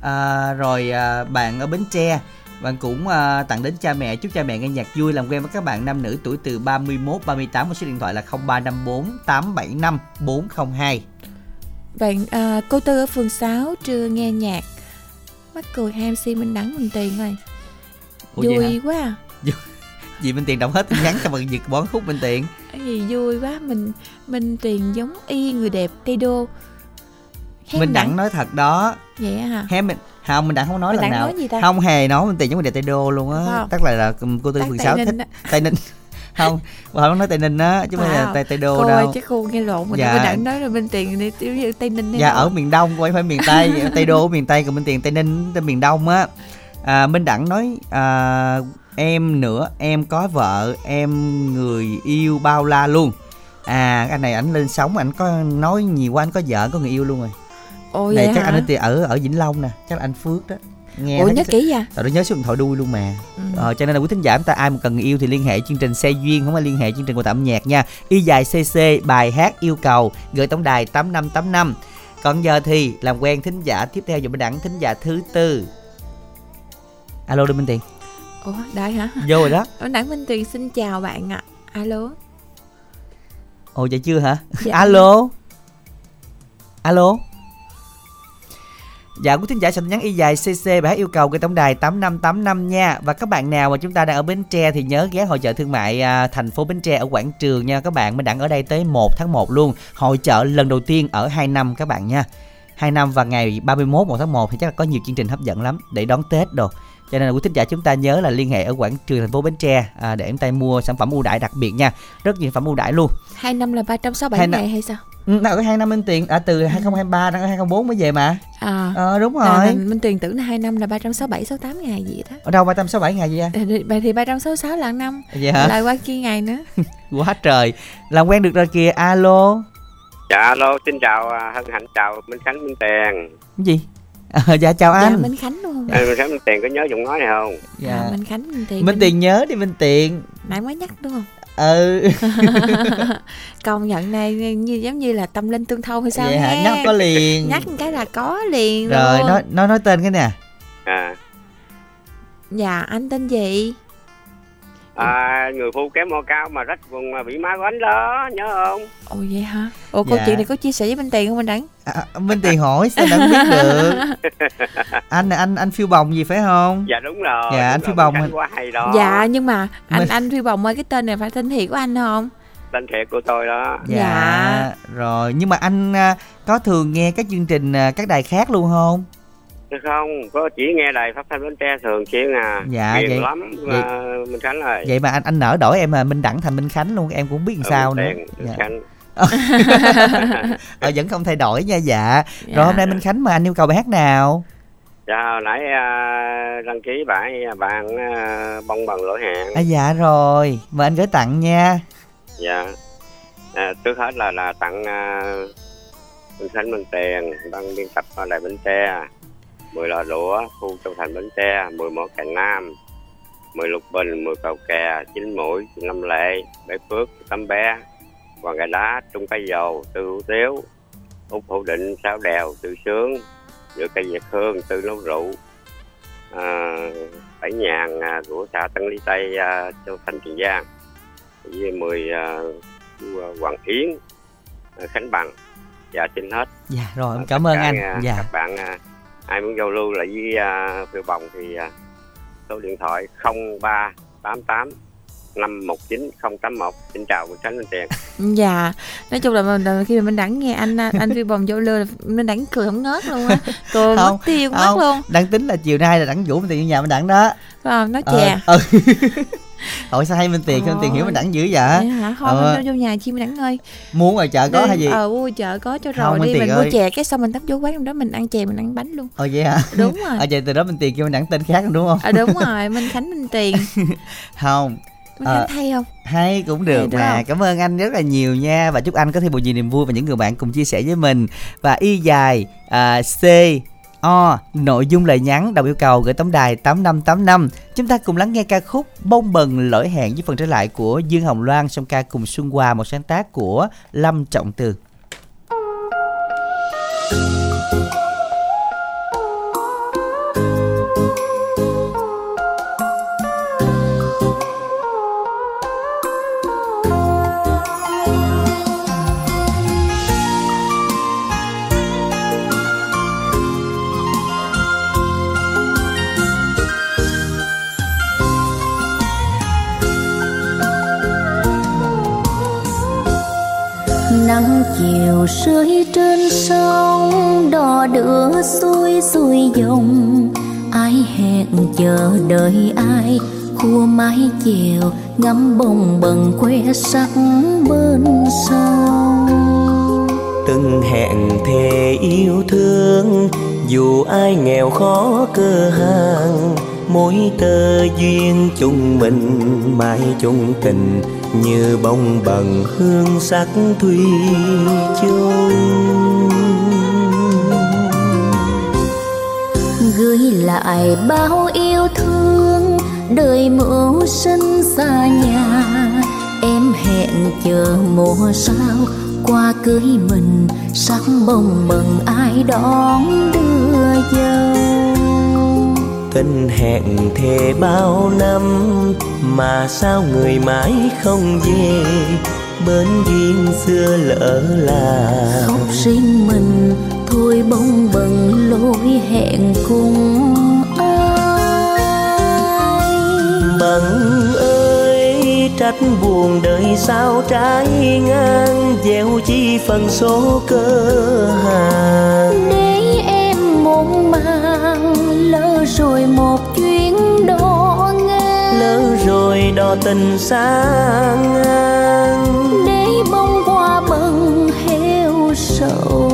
À, rồi à, bạn ở Bến Tre bạn cũng à, tặng đến cha mẹ chúc cha mẹ nghe nhạc vui làm quen với các bạn nam nữ tuổi từ 31 38 và số điện thoại là 0354 875 402 bạn à, cô tư ở phường 6 trưa nghe nhạc. Mắc cười hai MC Minh Đắng Minh Tiền rồi. Ủa vui quá à. Vì Minh Tiền đọc hết tin nhắn cho bạn Việt bón khúc Minh Tiền. Gì vui quá mình Minh Tiền giống y người đẹp Tây Đô. Hay Minh Đặng nói thật đó. Vậy hả? Hé mình không mình đặng không nói Minh lần nào nói không hề nói Minh Tiền giống như đẹp Tây Đô luôn á không? tức là là cô tư phường Tây 6 Ninh thích. Tây Ninh [LAUGHS] không bà không nói Tây Ninh á chứ không phải là Wow. Tây Tây Đô cô ơi đâu chứ cô nghe lộn mình Dạ. Minh Đặng nói là Minh Tiền đi giống như Tây Ninh Dạ đâu. ở miền Đông không phải miền Tây [LAUGHS] Tây Đô ở miền Tây còn Minh Tiền Tây Ninh tới miền Đông á à, Minh Đặng nói à, em nữa em có vợ em người yêu bao la luôn à anh này ảnh lên sóng ảnh có nói nhiều quá anh có vợ có người yêu luôn rồi Ồ này chắc hả? anh ở ở ở Vĩnh Long nè. Chắc là anh Phước đó. Nghe Ủa nhớ kỹ vậy? Tại nó nhớ số điện thoại đuôi luôn mà. Ừ. ờ, Cho nên là quý thính giả chúng ta ai mà cần người yêu Thì liên hệ chương trình xe duyên Không phải liên hệ chương trình của tạm nhạc nha. Y dài CC bài hát yêu cầu Gửi tổng đài 8585 Còn giờ thì làm quen thính giả Tiếp theo dùm bên đẳng thính giả thứ tư. Alo Đinh Minh Tiền. Ủa đây hả? Vô rồi đó. Ở Đặng Minh Tiền xin chào bạn ạ. Alo. Ồ vậy chưa hả? Dạ. Alo. Alo Dạ quý thính giả sẽ nhắn y dài CC bài hát yêu cầu cái tổng đài 8585 nha. Và các bạn nào mà chúng ta đang ở Bến Tre thì nhớ ghé hội chợ thương mại à, thành phố Bến Tre ở Quảng Trường nha. Các bạn Mình đang ở đây tới 1 tháng 1 luôn. Hội chợ lần đầu tiên ở 2 năm các bạn nha. 2 năm và ngày 31 1 tháng 1 thì chắc là có nhiều chương trình hấp dẫn lắm. Để đón Tết đồ cho nên là quý thính giả chúng ta nhớ là liên hệ ở quảng trường thành phố Bến Tre à, để em tay mua sản phẩm ưu đãi đặc biệt nha. Rất nhiều sản phẩm ưu đãi luôn. Hai năm là 367 Hai năm- ngày hay sao? Ừ, nào có hai năm minh tiền à từ 2023 đến 2024 mới về mà. À. Ờ đúng À, rồi. mình, mình tiền tưởng là hai năm là 367 68 ngày gì đó. Ở đâu 367 ngày gì à thì, thì- thì 366 là năm. Vậy hả? Lại qua kia ngày nữa. [LAUGHS] Quá trời. Làm quen được rồi kìa. Alo. Dạ alo, xin chào à, hân hạnh chào Minh Khánh Minh Tiền. cái gì à, dạ chào dạ anh. Minh Khánh đúng không À, Minh Khánh Minh Tiền có nhớ giọng nói này không? dạ. à, Minh Khánh Minh Tiền. Minh tiền nhớ đi minh tiền. Nãy mới nhắc đúng không? Ừ. [LAUGHS] Công nhận này như giống như là tâm linh tương thông hay sao vậy hả? nhắc có liền. Nhắc cái là có liền rồi luôn. nói nói nói tên cái nè. À, dạ anh tên gì à, người phu kém mô cao mà rách vùng mà bị má quánh đó, nhớ không? ồ vậy hả ồ câu Dạ. chuyện này có chia sẻ với Minh Tiền không anh Đẳng à, minh tiền hỏi sao đã biết được [LAUGHS] anh anh anh phiêu bồng gì phải không Dạ đúng rồi. Dạ, đúng anh rồi, Phi Bồng quá hay đó. dạ nhưng mà anh Mình- anh Phi Bồng ơi cái tên này phải tên thiệt của anh không Tên thiệt của tôi đó. dạ, Dạ. rồi nhưng mà anh à, có thường nghe các chương trình à, các đài khác luôn không không? Có chỉ nghe đài phát thanh Bến Tre thường xuyên à. Dạ, vậy- lắm, vậy- à, Minh Khánh ơi. vậy mà anh anh nỡ đổi em là minh đẳng thành minh khánh luôn em cũng biết làm Ừ, sao nữa Tiền, Minh dạ. Khánh. [LAUGHS] ờ, vẫn không thay đổi nha dạ Dạ. rồi hôm nay minh khánh mà anh yêu cầu bài hát nào Dạ, hồi nãy à, đăng ký bạn bạn à, bông bằng lỗi hẹn. à dạ rồi mời anh gửi tặng nha dạ à, trước hết là là tặng uh, Minh Khánh Minh Tiền ban biên tập ở Đài Bến Tre 10 lò lúa khu châu thành Bến Tre 11 Cành Nam 10 Lục Bình 10 Cầu Kè 9 Mũi 9 Lâm Lệ Bể Phước Tâm Bé Hoàng Gà Đá Trung Cây Dầu Tư Hữu Tiếu Úc Hữu Định Sáu Đèo Tư Sướng Giữa Cây Việt Hương Tư Nấu Rượu à, Bảy Nhàn à, của xã Tân Lý Tây à, châu Thanh Tiền Giang với 10 à, Hoàng Yến à, Khánh Bằng. Dạ xin hết. Dạ rồi em cảm ơn anh. à, dạ. các bạn à, ai muốn giao lưu lại với à, phiêu bồng thì à, số điện thoại 0388 519 081 xin chào Nguyễn Khánh Minh Tiền. Dạ nói chung là, khi mà Minh Đẳng nghe anh anh Phi Bồng vô lừa là Minh Đẳng cười không ngớt luôn á. Cười mất Không, tiêu mất luôn. Đang tính là chiều nay là đẳng vũ tiền vô nhà minh đẳng đó. Không nói Ờ, chè ừ. Hỏi sao hay minh tiền minh tiền hiểu minh đẳng dữ vậy? hả? Thôi Ờ. mình vô nhà chi Minh Đẳng ơi. Muốn ngoài chợ có Đi- hay gì? ờ mua chợ có cho Không, rồi Minh đi mình ơi. mua chè cái xong mình tấp vô quán trong đó mình ăn chè mình ăn bánh luôn. Ờ vậy hả? Đúng rồi. [LAUGHS] Ờ vậy từ đó minh tiền kêu minh đẳng tên khác đúng không? À, đúng rồi Minh Khánh Minh Tiền. [LAUGHS] Không. Minh Ờ. Khánh hay không? hay cũng được Hay mà. Không? cảm ơn anh rất là nhiều nha. Và chúc anh có thêm một nhiều niềm vui và những người bạn cùng chia sẻ với mình. Và y dài à, c O nội dung lời nhắn đồng yêu cầu gửi tổng đài 8585 chúng ta cùng lắng nghe ca khúc bông bần lỗi hẹn với phần trở lại của Dương Hồng Loan trong ca cùng Xuân Hoa, một sáng tác của Lâm Trọng Tường. Chiều rơi trên sông, đò đưa xuôi xuôi dòng. Ai hẹn chờ đợi ai, khua mái chèo ngắm bông bần que sắc bên sông. Từng hẹn thề yêu thương, dù ai nghèo khó cơ hàng mỗi tơ duyên chung mình, mãi chung tình như bông bằng hương sắc thủy chung. Gửi lại bao yêu thương, đời mưu sinh xa nhà. Em hẹn chờ mùa sao, qua cưới mình, sắc bông bằng ai đón đưa dâu tình hẹn thề bao năm mà sao người mãi không về? Bên duyên xưa lỡ là khóc riêng mình thôi bông bần lối hẹn cùng ai? Bận ơi trách buồn đời sao trái ngang gieo chi phần số cơ hàng để em muộn màng lỡ rồi một chuyến tình xa ngang. Để bông hoa bần heo sầu.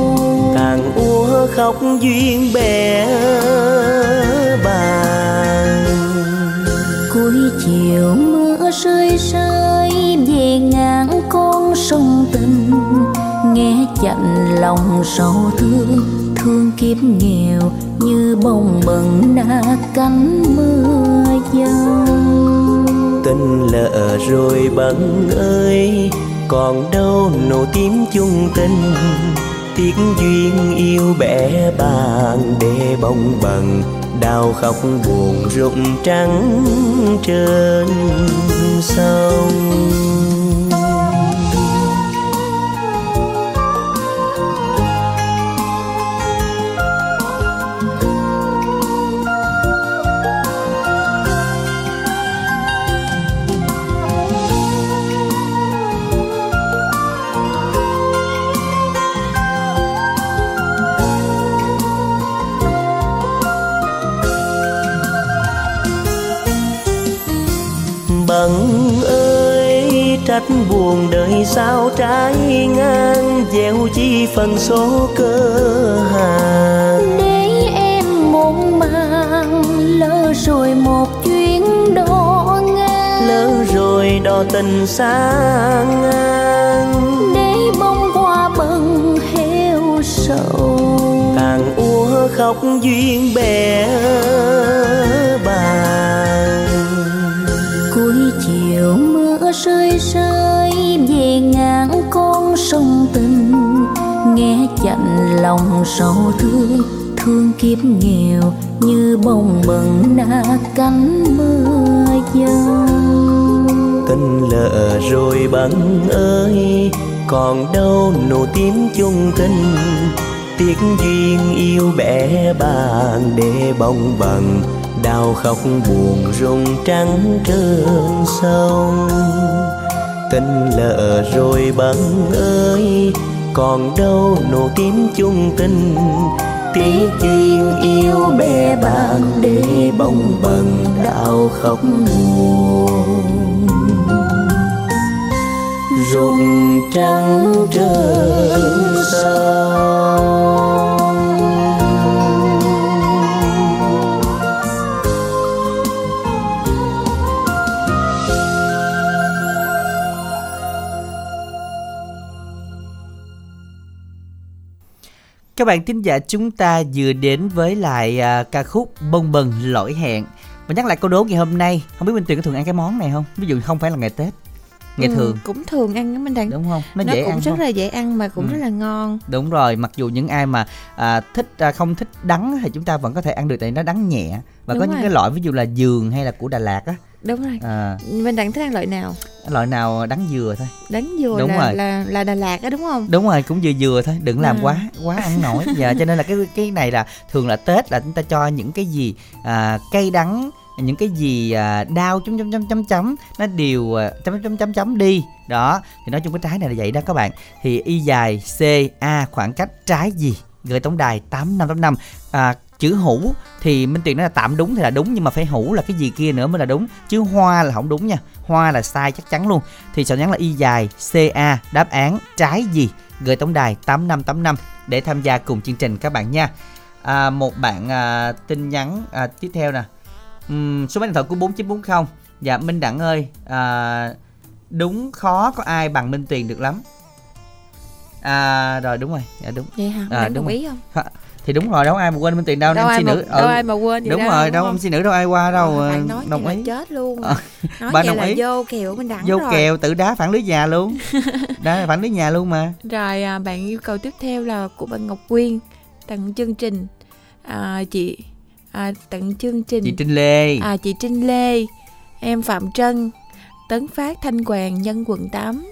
Càng úa khóc duyên bè bàn cuối chiều mưa rơi rơi về ngang con sông tình. Nghe chạnh lòng sầu thương thương kiếp nghèo như bông bần na cánh mưa dâng tình lỡ rồi bận ơi, còn đâu nụ tím chung tình. Tiếc duyên yêu bẻ bàn để bông bằng đau khóc buồn rụng trắng trên sông. Buồn đời sao trái ngang gieo chi phần số cơ hàng. Để em muộn màng lỡ rồi một chuyến đò ngang. Lỡ rồi đò tình xa ngang. Để bông hoa bần heo sầu. Càng úa khóc duyên bè bàn cuối chiều mưa rơi rơi về ngang con sông tình, nghe chạnh lòng sầu thương thương kiếp nghèo như bông bận đã cánh mưa dâng. Tình lỡ rồi bằng ơi, còn đâu nụ tím chung tình. Tiếc duyên yêu bẻ bàn để bông bằng đau khóc buồn rung trắng trơn sông tình lỡ rồi bằng ơi còn đâu nụ tím chung tình tiếng duyên yêu bè bạn để bồng bần đau khóc buồn. Rụng trắng trơn sao? Các bạn thính giả chúng ta vừa đến với lại à, ca khúc Bông bần lỗi hẹn Và nhắc lại câu đố ngày hôm nay Không biết Minh Tuyền có thường ăn cái món này không? Ví dụ không phải là ngày Tết Ngày Ừ, thường cũng thường ăn cái minh đằng Đúng không? Nó, nó, dễ cũng ăn rất không? là dễ ăn mà cũng Ừ. rất là ngon Đúng rồi, mặc dù những ai mà à, thích à, không thích đắng thì chúng ta vẫn có thể ăn được tại nó đắng nhẹ và Đúng có những rồi. cái loại ví dụ là dường hay là của Đà Lạt á đúng rồi à, minh đằng thích ăn loại nào loại nào đắng dừa thôi đánh dừa Đúng là, rồi. là là Đà Lạt á đúng không đúng rồi cũng vừa vừa thôi đừng làm À. quá quá ăn nổi dạ cho nên là cái cái này là thường là tết là chúng ta cho những cái gì à, cay đắng những cái gì à, đau chấm chấm chấm chấm chấm nó đều à, chấm chấm chấm chấm đi. Đó thì nói chung cái trái này là vậy đó các bạn. Thì y dài c a khoảng cách trái gì? Gửi tổng đài tám năm tám năm. À, chữ hũ thì minh tuyền nói là tạm đúng thì là đúng nhưng mà phải hũ là cái gì kia nữa mới là đúng. Chứ hoa là không đúng nha. Hoa là sai chắc chắn luôn. Thì sao nhắn là y dài ca đáp án trái gì? Gửi tổng đài 8585 để tham gia cùng chương trình các bạn nha. À, một bạn à, tin nhắn à, tiếp theo nè. Ừm, số máy điện thoại của 4940. Dạ Minh Đặng ơi, à, đúng khó có ai bằng Minh Tuyền được lắm. À rồi đúng rồi, dạ đúng. vậy hả À, à, đúng đồng ý không Thì đúng rồi, đâu ai mà quên Minh Tuyền đâu, đâu MC mà nữ. đâu Ừ, ai mà quên đúng đâu, rồi, đâu? MC nữ đâu ai qua đâu. Ờ, ờ, bạn nói đồng ý. là chết luôn Ờ, nói bạn vậy đồng là ý. vô kèo mình đẳng Vô rồi kèo tự đá phản lưới nhà luôn. [LAUGHS] Đá phản lưới nhà luôn mà. rồi à, bạn yêu cầu tiếp theo là của bạn Ngọc Quyên tặng chương trình à, chị à, tặng chương trình. Chị Trinh Lê. à chị Trinh Lê. Em Phạm Trân Tấn Phát Thanh Quàng Nhân quận 8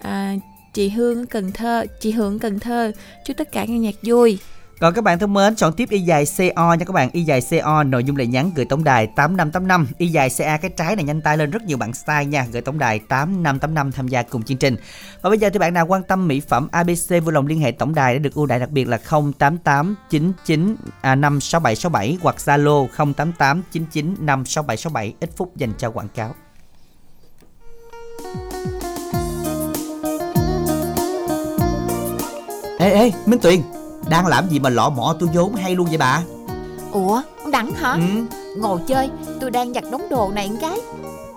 à, chị Hương ở Cần Thơ chị Hương Cần Thơ. Chúc tất cả nghe nhạc vui còn các bạn thân mến, chọn tiếp y dài CO nha các bạn, y dài CO nội dung lời nhắn gửi tổng đài 8585, y dài CA cái trái này nhanh tay lên rất nhiều bạn style nha, gửi tổng đài 8585 tham gia cùng chương trình. Và bây giờ thì bạn nào quan tâm mỹ phẩm ABC vui lòng liên hệ tổng đài để được ưu đãi đặc biệt là 0889956767 à, hoặc Zalo 0889956767 ít phút dành cho quảng cáo. Ê ê, Minh Tuyền đang làm gì mà lọ mọ tôi vốn hay luôn vậy bà? Ủa ông đẳng hả? Ừ. Ngồi chơi tôi đang giặt đống đồ này một cái.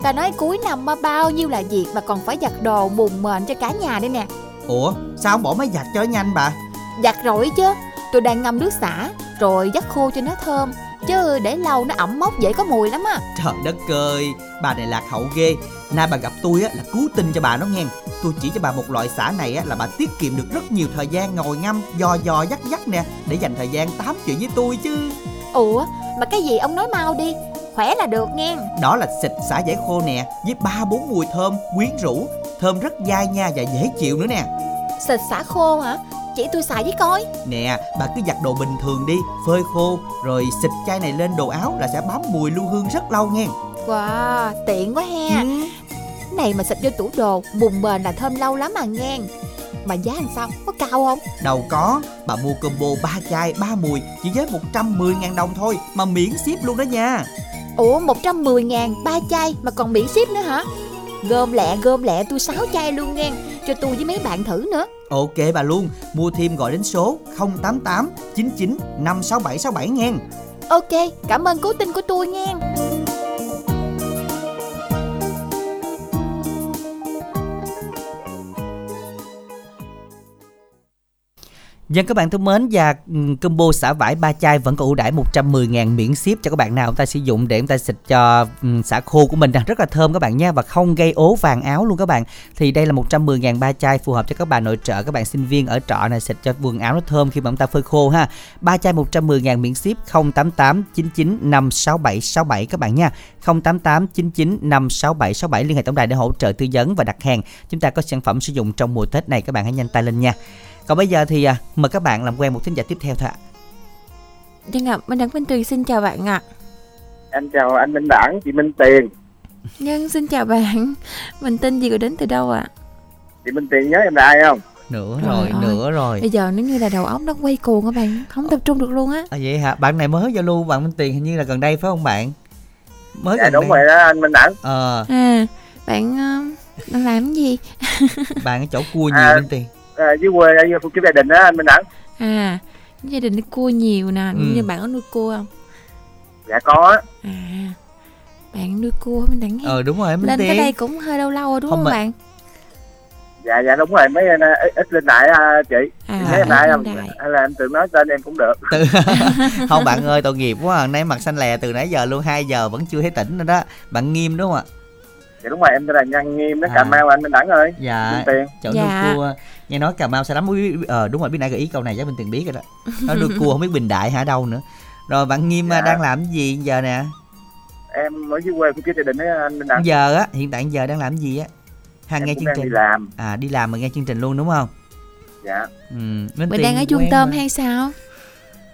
Ta nói cuối năm mà bao nhiêu là việc mà còn phải giặt đồ bùn mền cho cả nhà đây nè. Ủa sao không bỏ máy giặt cho nhanh bà? Giặt rồi chứ tôi đang ngâm nước xả rồi dắt khô cho nó thơm. Chứ để lâu nó ẩm mốc dễ có mùi lắm á. Trời đất ơi bà này lạc hậu ghê. Nay bà gặp tôi á là cứu tinh cho bà nó nghe tôi chỉ cho bà một loại xả này á là bà tiết kiệm được rất nhiều thời gian ngồi ngâm dò dò dắt dắt nè để dành thời gian tám chuyện với tôi chứ. Ủa mà cái gì ông nói mau đi khỏe là được nghe đó là xịt xả giải khô nè với ba bốn mùi thơm quyến rũ thơm rất dai nha và dễ chịu nữa nè. Xịt xả khô hả? Chỉ tôi xài với coi. Nè bà cứ giặt đồ bình thường đi phơi khô rồi xịt chai này lên đồ áo là sẽ bám mùi lưu hương rất lâu nghe wow tiện quá he ừ. Này mà xịt vô tủ đồ bùn bền là thơm lâu lắm mà nghe. Mà giá làm sao có cao không? Đâu có. Bà mua combo 3 chai 3 mùi chỉ với 110 ngàn đồng thôi mà miễn ship luôn đó nha. Ủa 110 ngàn ba chai mà còn miễn ship nữa hả? Gom lẹ gom lẹ tôi sáu chai luôn nghe cho tôi với mấy bạn thử nữa. Ok bà luôn, mua thêm gọi đến số 088 99 56767 nghe. ok cảm ơn cố tin của tôi nghe Dân, các bạn thân mến, và combo xả vải ba chai vẫn có ưu đãi 110 ngàn miễn ship cho các bạn nào chúng ta sử dụng để chúng ta xịt cho xả khô của mình. Nè rất là thơm các bạn nha, và không gây ố vàng áo luôn các bạn. Thì đây là 110 ngàn ba chai phù hợp cho các bạn nội trợ, các bạn sinh viên ở trọ này xịt cho quần áo nó thơm khi mà chúng ta phơi khô ha. Ba chai 110 ngàn miễn ship 088 99 567 67 các bạn nha. 0889956767 liên hệ tổng đài để hỗ trợ tư vấn và đặt hàng. Chúng ta có sản phẩm sử dụng trong mùa Tết này, các bạn hãy nhanh tay lên nha còn bây giờ thì à, mời các bạn làm quen một thính giả tiếp theo thôi ạ. Dân ạ, Minh Đẳng Minh Tuyền xin chào bạn ạ. Anh chào anh Minh Đẳng, chị Minh Tiền. Nhân xin chào bạn. Mình tên gì rồi đến từ đâu ạ? Chị Minh Tiền nhớ em là ai không? Nữa Trời rồi, ơi. nữa rồi. Bây giờ nếu như là đầu óc nó quay cuồng các bạn, không tập trung được luôn á. À, vậy hả? Bạn này mới giao lưu bạn Minh Tiền hình như là gần đây phải không bạn? Mới Dạ gần đúng đây. rồi đó anh Minh Đẳng. Ờ, À, bạn ờ, đang làm cái gì? bạn ở chỗ cua nhiều À. Minh Tiền. À, dưới quê ở phụ gia đình đó anh Minh Đẳng. À, gia đình nuôi cua nhiều nè, Ừ. như bạn có nuôi cua không? Dạ có á. À, bạn nuôi cua mình đẳng Ờ đúng rồi Minh lên tới đây cũng hơi lâu lâu rồi đúng Không không, mà- bạn? Dạ dạ đúng rồi mấy anh à, ít, lên đại à, chị. À, Chị thấy em lên không? Hay là em tự nói tên em cũng được. Từ... [LAUGHS] không bạn ơi tội nghiệp quá à. Nay mặt xanh lè từ nãy giờ luôn 2 giờ vẫn chưa thấy tỉnh nữa đó. Bạn nghiêm đúng không ạ? Dạ đúng rồi em tên là Nhân Nghiêm đó À. Cà Mau anh Minh Đẳng ơi. Dạ. Tiền. Chỗ Dạ. nuôi cua nghe nói Cà Mau sẽ lắm ờ đúng rồi biết nãy gợi ý câu này chắc Minh Tiền biết rồi đó. Nó nuôi cua không biết Bình Đại hả đâu nữa. Rồi bạn nghiêm Dạ. à, đang làm cái gì giờ nè? Em ở dưới quê phụ gia đình đó anh Minh Đẳng. giờ á hiện tại giờ đang làm gì á hàng Em nghe chương đang trình đi làm. à đi làm mà nghe chương trình luôn đúng không Dạ. ừ Mình Tiền đang ở trung tâm mà. hay sao?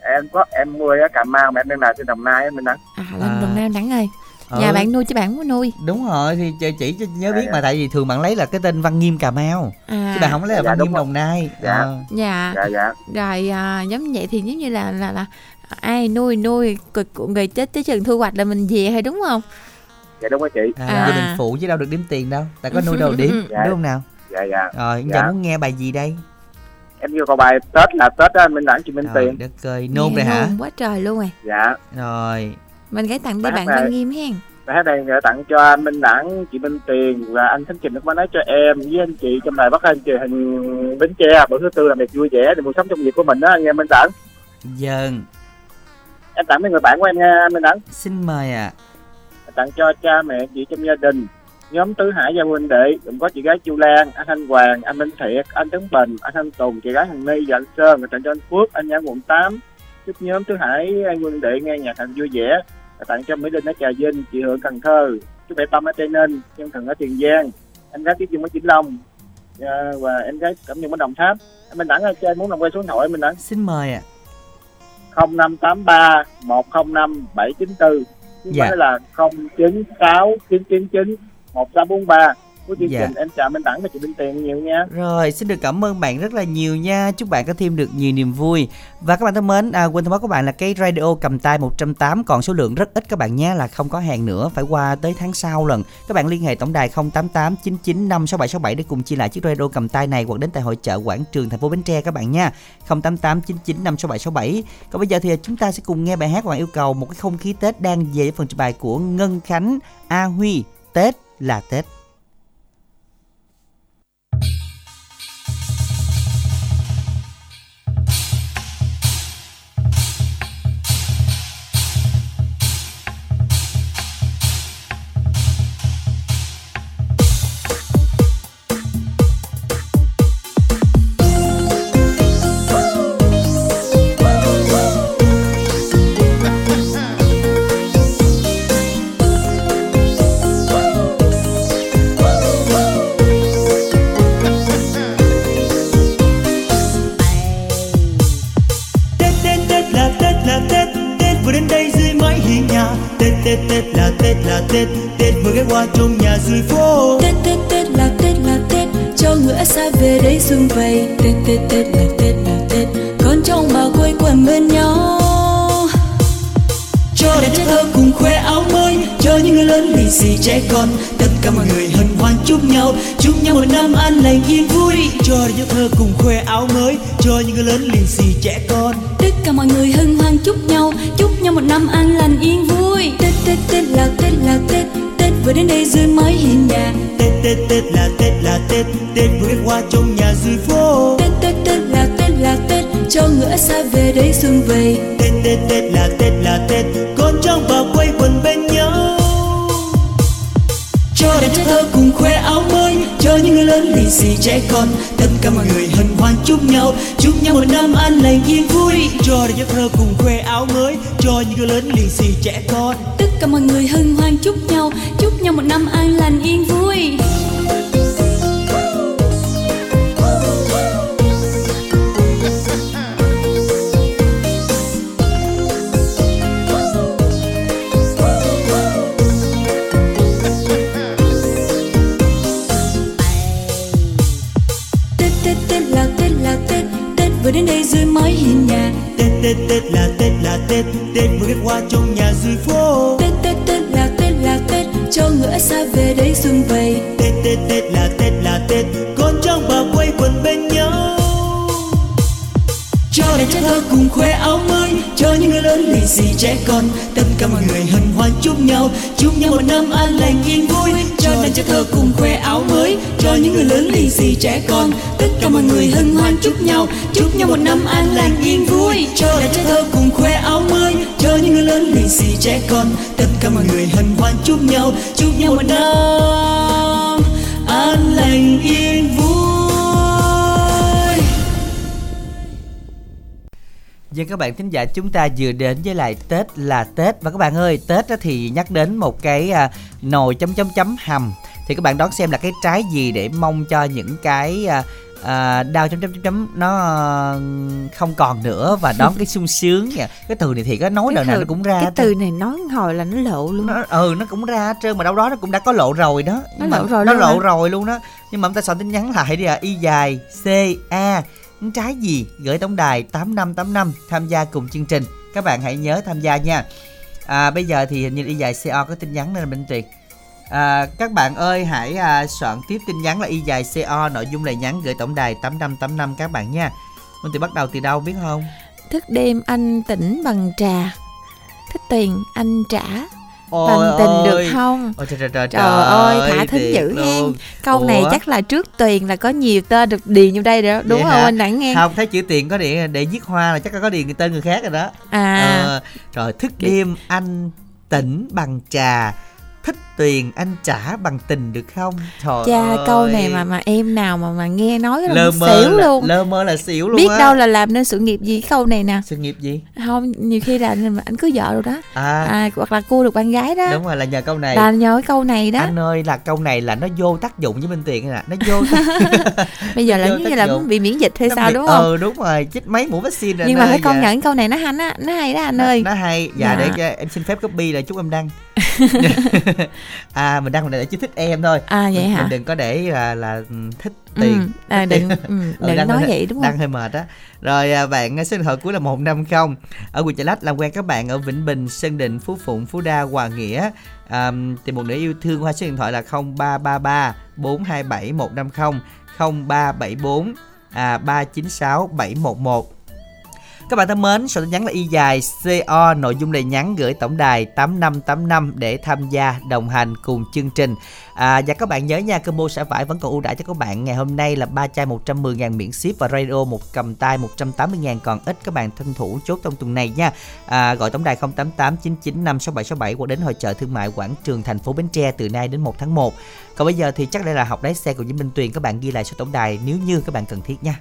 Em có em nuôi ở Cà Mau mà em đang làm trên Đồng Nai anh Minh Đẳng. À, lên À. Đồng Nai đẳng ơi. Ừ, Nhà bạn nuôi chứ bạn muốn nuôi. đúng rồi thì chỉ, chỉ cho nhớ Dạ, biết dạ. mà tại vì thường bạn lấy là cái tên Văn Nghiêm Cà Mau À, chứ bạn không lấy là Dạ, Văn Nghiêm. Đồng Nai Dạ. Ờ. Dạ. Dạ dạ. rồi à, giống vậy thì giống như là là là ai nuôi nuôi cực của người chết tới chừng thu hoạch là mình về hay đúng không Dạ đúng rồi chị. à, À. đình phụ chứ đâu được đếm tiền đâu tại có nuôi đâu đếm [LAUGHS] Dạ. đúng không nào Dạ dạ. rồi Dạ. giờ muốn nghe bài gì đây Em vô câu bài Tết là Tết anh Minh Đẳng chị Minh Tiền. đất ơi nôn Nghe rồi hả nôn quá trời luôn rồi Dạ. rồi mình gửi tặng đi Bác bạn ơi. Văn Nghiêm hen Bài hát này gửi tặng cho anh Minh Đẳng, chị Minh Tiền và anh Khánh Trình máy nói cho em với anh chị trong đài Bắc Anh truyền hình Bến Tre bữa thứ tư làm việc vui vẻ để cuộc sống trong việc của mình đó anh em Minh Đẳng. dần Em tặng mấy người bạn của em nha anh Minh Đẳng. xin mời ạ Tặng cho cha mẹ chị trong gia đình. Nhóm Tứ Hải Gia huynh đệ gồm có chị gái Chu Lan, anh Thanh Hoàng, anh Minh Thiệt, anh Tấn Bình, anh Thanh Tùng, chị gái Hằng Ni và anh Sơn, tặng cho anh Phước, anh Nhã quận 8. Chúc nhóm Tứ Hải huynh đệ nghe nhạc hành vui vẻ. Tặng cho Mỹ Linh ở Trà Vinh, chị Hường Cần Thơ, chú Bảy Tâm ở Tây Ninh, Nhân Thần ở Tiền Giang, em gái Tiết Dương ở Vĩnh Long à, và em gái Cẩm Nhung ở Đồng Tháp. Em Minh Đẳng cho em muốn làm quay số điện thoại Minh Đẳng. Xin mời ạ. 0583 105 794 chứ Dạ. phải là 096 999 1643 của chương Dạ. trình em chào Minh Đẳng và chị Minh Tiền nhiều nha Rồi, xin được cảm ơn bạn rất là nhiều nha. Chúc bạn có thêm được nhiều niềm vui. Và các bạn thân mến, à, quên thông báo các bạn là cái radio cầm tay 108 còn số lượng rất ít các bạn nhé là không có hàng nữa, phải qua tới tháng sau lần. Các bạn liên hệ tổng đài 088 995 6767 để cùng chia lại chiếc radio cầm tay này hoặc đến tại hội chợ quảng trường thành phố Bến Tre các bạn nha. 088 995 6767. Còn bây giờ thì chúng ta sẽ cùng nghe bài hát bạn yêu cầu một cái không khí Tết đang về với phần trình bày của Ngân Khánh A Huy. Tết là. Tết Cho trẻ thơ cùng khoe áo mới Cho những người lớn lì xì trẻ con. Tất cả mọi người hân hoan chúc nhau chúc nhau một năm an lành yên vui. Tết Tết Tết là Tết là Tết. Tết vừa đến đây dưới mái hiên nhà. Tết Tết Tết là người trẻ con, Tất cả mọi người hân hoan chúc nhau. Chúc nhau một năm an lành, yên vui. Cho đàn giấc thơ cùng khoe áo mới, Cho những người lớn lì xì trẻ con. Tất cả mọi người hân hoan chúc nhau chúc nhau một năm an lành, yên vui. Trẻ con. Tất cả mọi người hân hoan chúc nhau. Chúc nhau một năm an lành, yên vui. Cho đàn trẻ thơ cùng khoe áo mới. Cho những người lớn lì xì trẻ con. Tất cả mọi người hân hoan chúc nhau. Chúc nhau một năm an lành, yên vui. Vâng các bạn thính giả, chúng ta vừa đến với lại Tết là Tết. Và các bạn ơi, Tết thì nhắc đến một cái à, nồi chấm chấm chấm hầm thì các bạn đoán xem là cái trái gì để mong cho những cái à, à, đau chấm chấm chấm chấm nó không còn nữa và [LAUGHS] đón cái sung sướng nha. Cái từ này thì có nói đời nào nó cũng ra cái từ này nói hồi là nó lộ luôn. Nó ừ nó cũng ra trơn mà đâu đó nó cũng đã có lộ rồi đó. Nó mà lộ rồi nó luôn lộ hả? rồi luôn đó. Nhưng mà chúng ta soạn tin nhắn lại đi à y dài c a trái gì? Gửi tổng đài tám năm tám năm tham gia cùng chương trình. Các bạn hãy nhớ tham gia nha. À, bây giờ thì hình như y dài co có tin nhắn nên là minh tuyệt à, các bạn ơi hãy à, soạn tiếp tin nhắn là y dài co nội dung lời nhắn gửi tổng đài tám năm tám năm các bạn nha. Minh tuyệt bắt đầu từ đâu biết không? Thức đêm anh tỉnh bằng trà. Thích tiền anh trả. Ôi bằng tình được ơi. không? Ôi trời trời trời Trời ơi, thả thính dữ hen. câu này Ủa? chắc là trước tuyền là có nhiều tên được điền vô đây đó. Đúng Vậy không hả? anh đẳng nghe. Không thấy chữ tiền có điện để viết hoa là chắc có điền tên người khác rồi đó. À. Ờ, rồi thức đêm anh tỉnh bằng trà thích tuyền anh trả bằng tình được không? Trời cha ơi. câu này mà mà em nào mà mà nghe nói là lơ mơ xỉu là, luôn. lơ mơ là xỉu luôn biết á. đâu là làm nên sự nghiệp gì câu này nè. Sự nghiệp gì? Không nhiều khi là anh cưới vợ rồi đó. À, à, hoặc là cua được bạn gái đó. Đúng rồi là nhờ câu này. Là nhờ cái câu này đó. Anh ơi là câu này là nó vô tác dụng với minh tiền nè. Nó vô tác, [LAUGHS] bây giờ là giống như là dụng. bị miễn dịch hay nó sao bị- đúng không? ừ đúng rồi. Chích mấy mũi vaccine rồi nhưng mà phải công dạ. nhận câu này nó hay á nó hay đó anh ơi. nó hay. Dạ Dạ. để em xin phép copy là chúc em đăng [LAUGHS] à mình đăng để chỉ thích em thôi. À vậy hả? mình đừng có để là là thích tiền. Ừ, à, đừng ừ, [LAUGHS] Ừ, đừng đăng nói hơi- vậy đúng đang không? hơi mệt á. Rồi à, bạn số điện thoại cuối là 150 ở quận chợ lách làm quen các bạn ở vĩnh bình sơn định phú phụng phú đa hòa nghĩa. À, tìm một nửa yêu thương qua số điện thoại là 0333 427 150 0374 à 396 711 các bạn thân mến, số tin nhắn là y dài CO, nội dung lời nhắn gửi tổng đài 8585 để tham gia đồng hành cùng chương trình. À, và các bạn nhớ nha, combo sẽ vải vẫn còn ưu đãi cho các bạn. Ngày hôm nay là ba chai 110 ngàn miễn ship và radio một cầm tay 180 ngàn còn ít các bạn thân thủ chốt trong tuần này nha. À, gọi tổng đài 088 99 56767 hoặc đến hội chợ thương mại quảng trường thành phố Bến Tre từ nay đến 1 tháng 1. Còn bây giờ thì chắc đây là học lái xe của Diễm Minh Tuyền các bạn ghi lại số tổng đài nếu như các bạn cần thiết nha.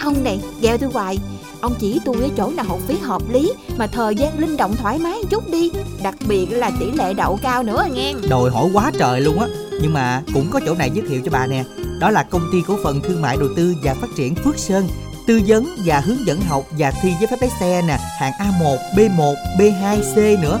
Ông này gheo tôi hoài. Ông chỉ tôi ở chỗ nào học phí hợp lý Mà thời gian linh động thoải mái chút đi. Đặc biệt là tỷ lệ đậu cao nữa nghe. Đòi hỏi quá trời luôn á. Nhưng mà cũng có chỗ này giới thiệu cho bà nè. Đó là công ty cổ phần thương mại đầu tư và phát triển Phước Sơn. Tư vấn và hướng dẫn học và thi giấy phép lái xe nè. Hạng A1, B1, B2, C nữa.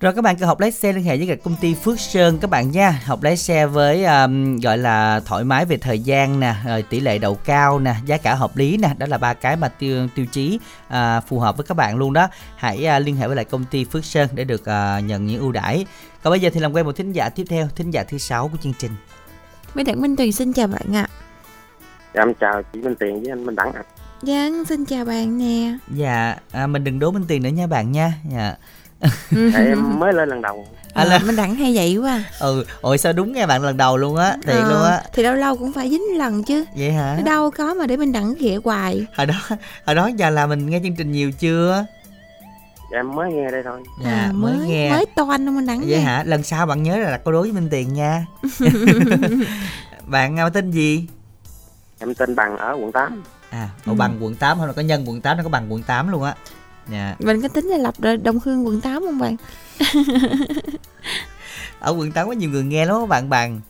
Rồi các bạn cần học lái xe liên hệ với công ty Phước Sơn các bạn nha. Học lái xe với um, gọi là thoải mái về thời gian nè, rồi tỷ lệ đậu cao nè, giá cả hợp lý nè, đó là ba cái mà tiêu tiêu chí à, phù hợp với các bạn luôn đó. Hãy à, liên hệ với lại công ty Phước Sơn để được à, nhận những ưu đãi. Còn bây giờ thì làm quen một thính giả tiếp theo, thính giả thứ sáu của chương trình. Minh Đẳng Minh Tuyền xin chào bạn ạ. Dạ, em chào chị Minh Tiền với anh Minh Đẳng ạ. Dạ, xin chào bạn nè. Dạ, à, mình đừng đố Minh Tiền nữa nha bạn nha. Dạ. [LAUGHS] Em [LAUGHS] mới lên lần đầu. À, À, là- Minh Đẳng hay vậy quá. Ừ, ôi sao đúng nghe bạn lần đầu luôn á, thiệt Ờ, luôn á. Thì lâu lâu cũng phải dính lần chứ. Vậy hả? Đâu có mà để Minh Đẳng ghịa hoài. Hồi đó hồi đó giờ là mình nghe chương trình nhiều chưa? Em mới nghe đây thôi. Dạ, à, mới, mới nghe. mới toan Minh Đẳng Vậy nha. hả? Lần sau bạn nhớ là đặt câu đố với Minh Tiền nha. [LAUGHS] bạn à, tên gì? Em tên Bằng ở quận 8. À, ở Ừ. bằng quận 8 không là có nhân quận 8 nó có bằng quận 8 luôn á. Dạ. Mình có tính là lập ra Đông Hương quận 8 không bạn? [LAUGHS] Ở quận 8 có nhiều người nghe lắm á bạn bằng.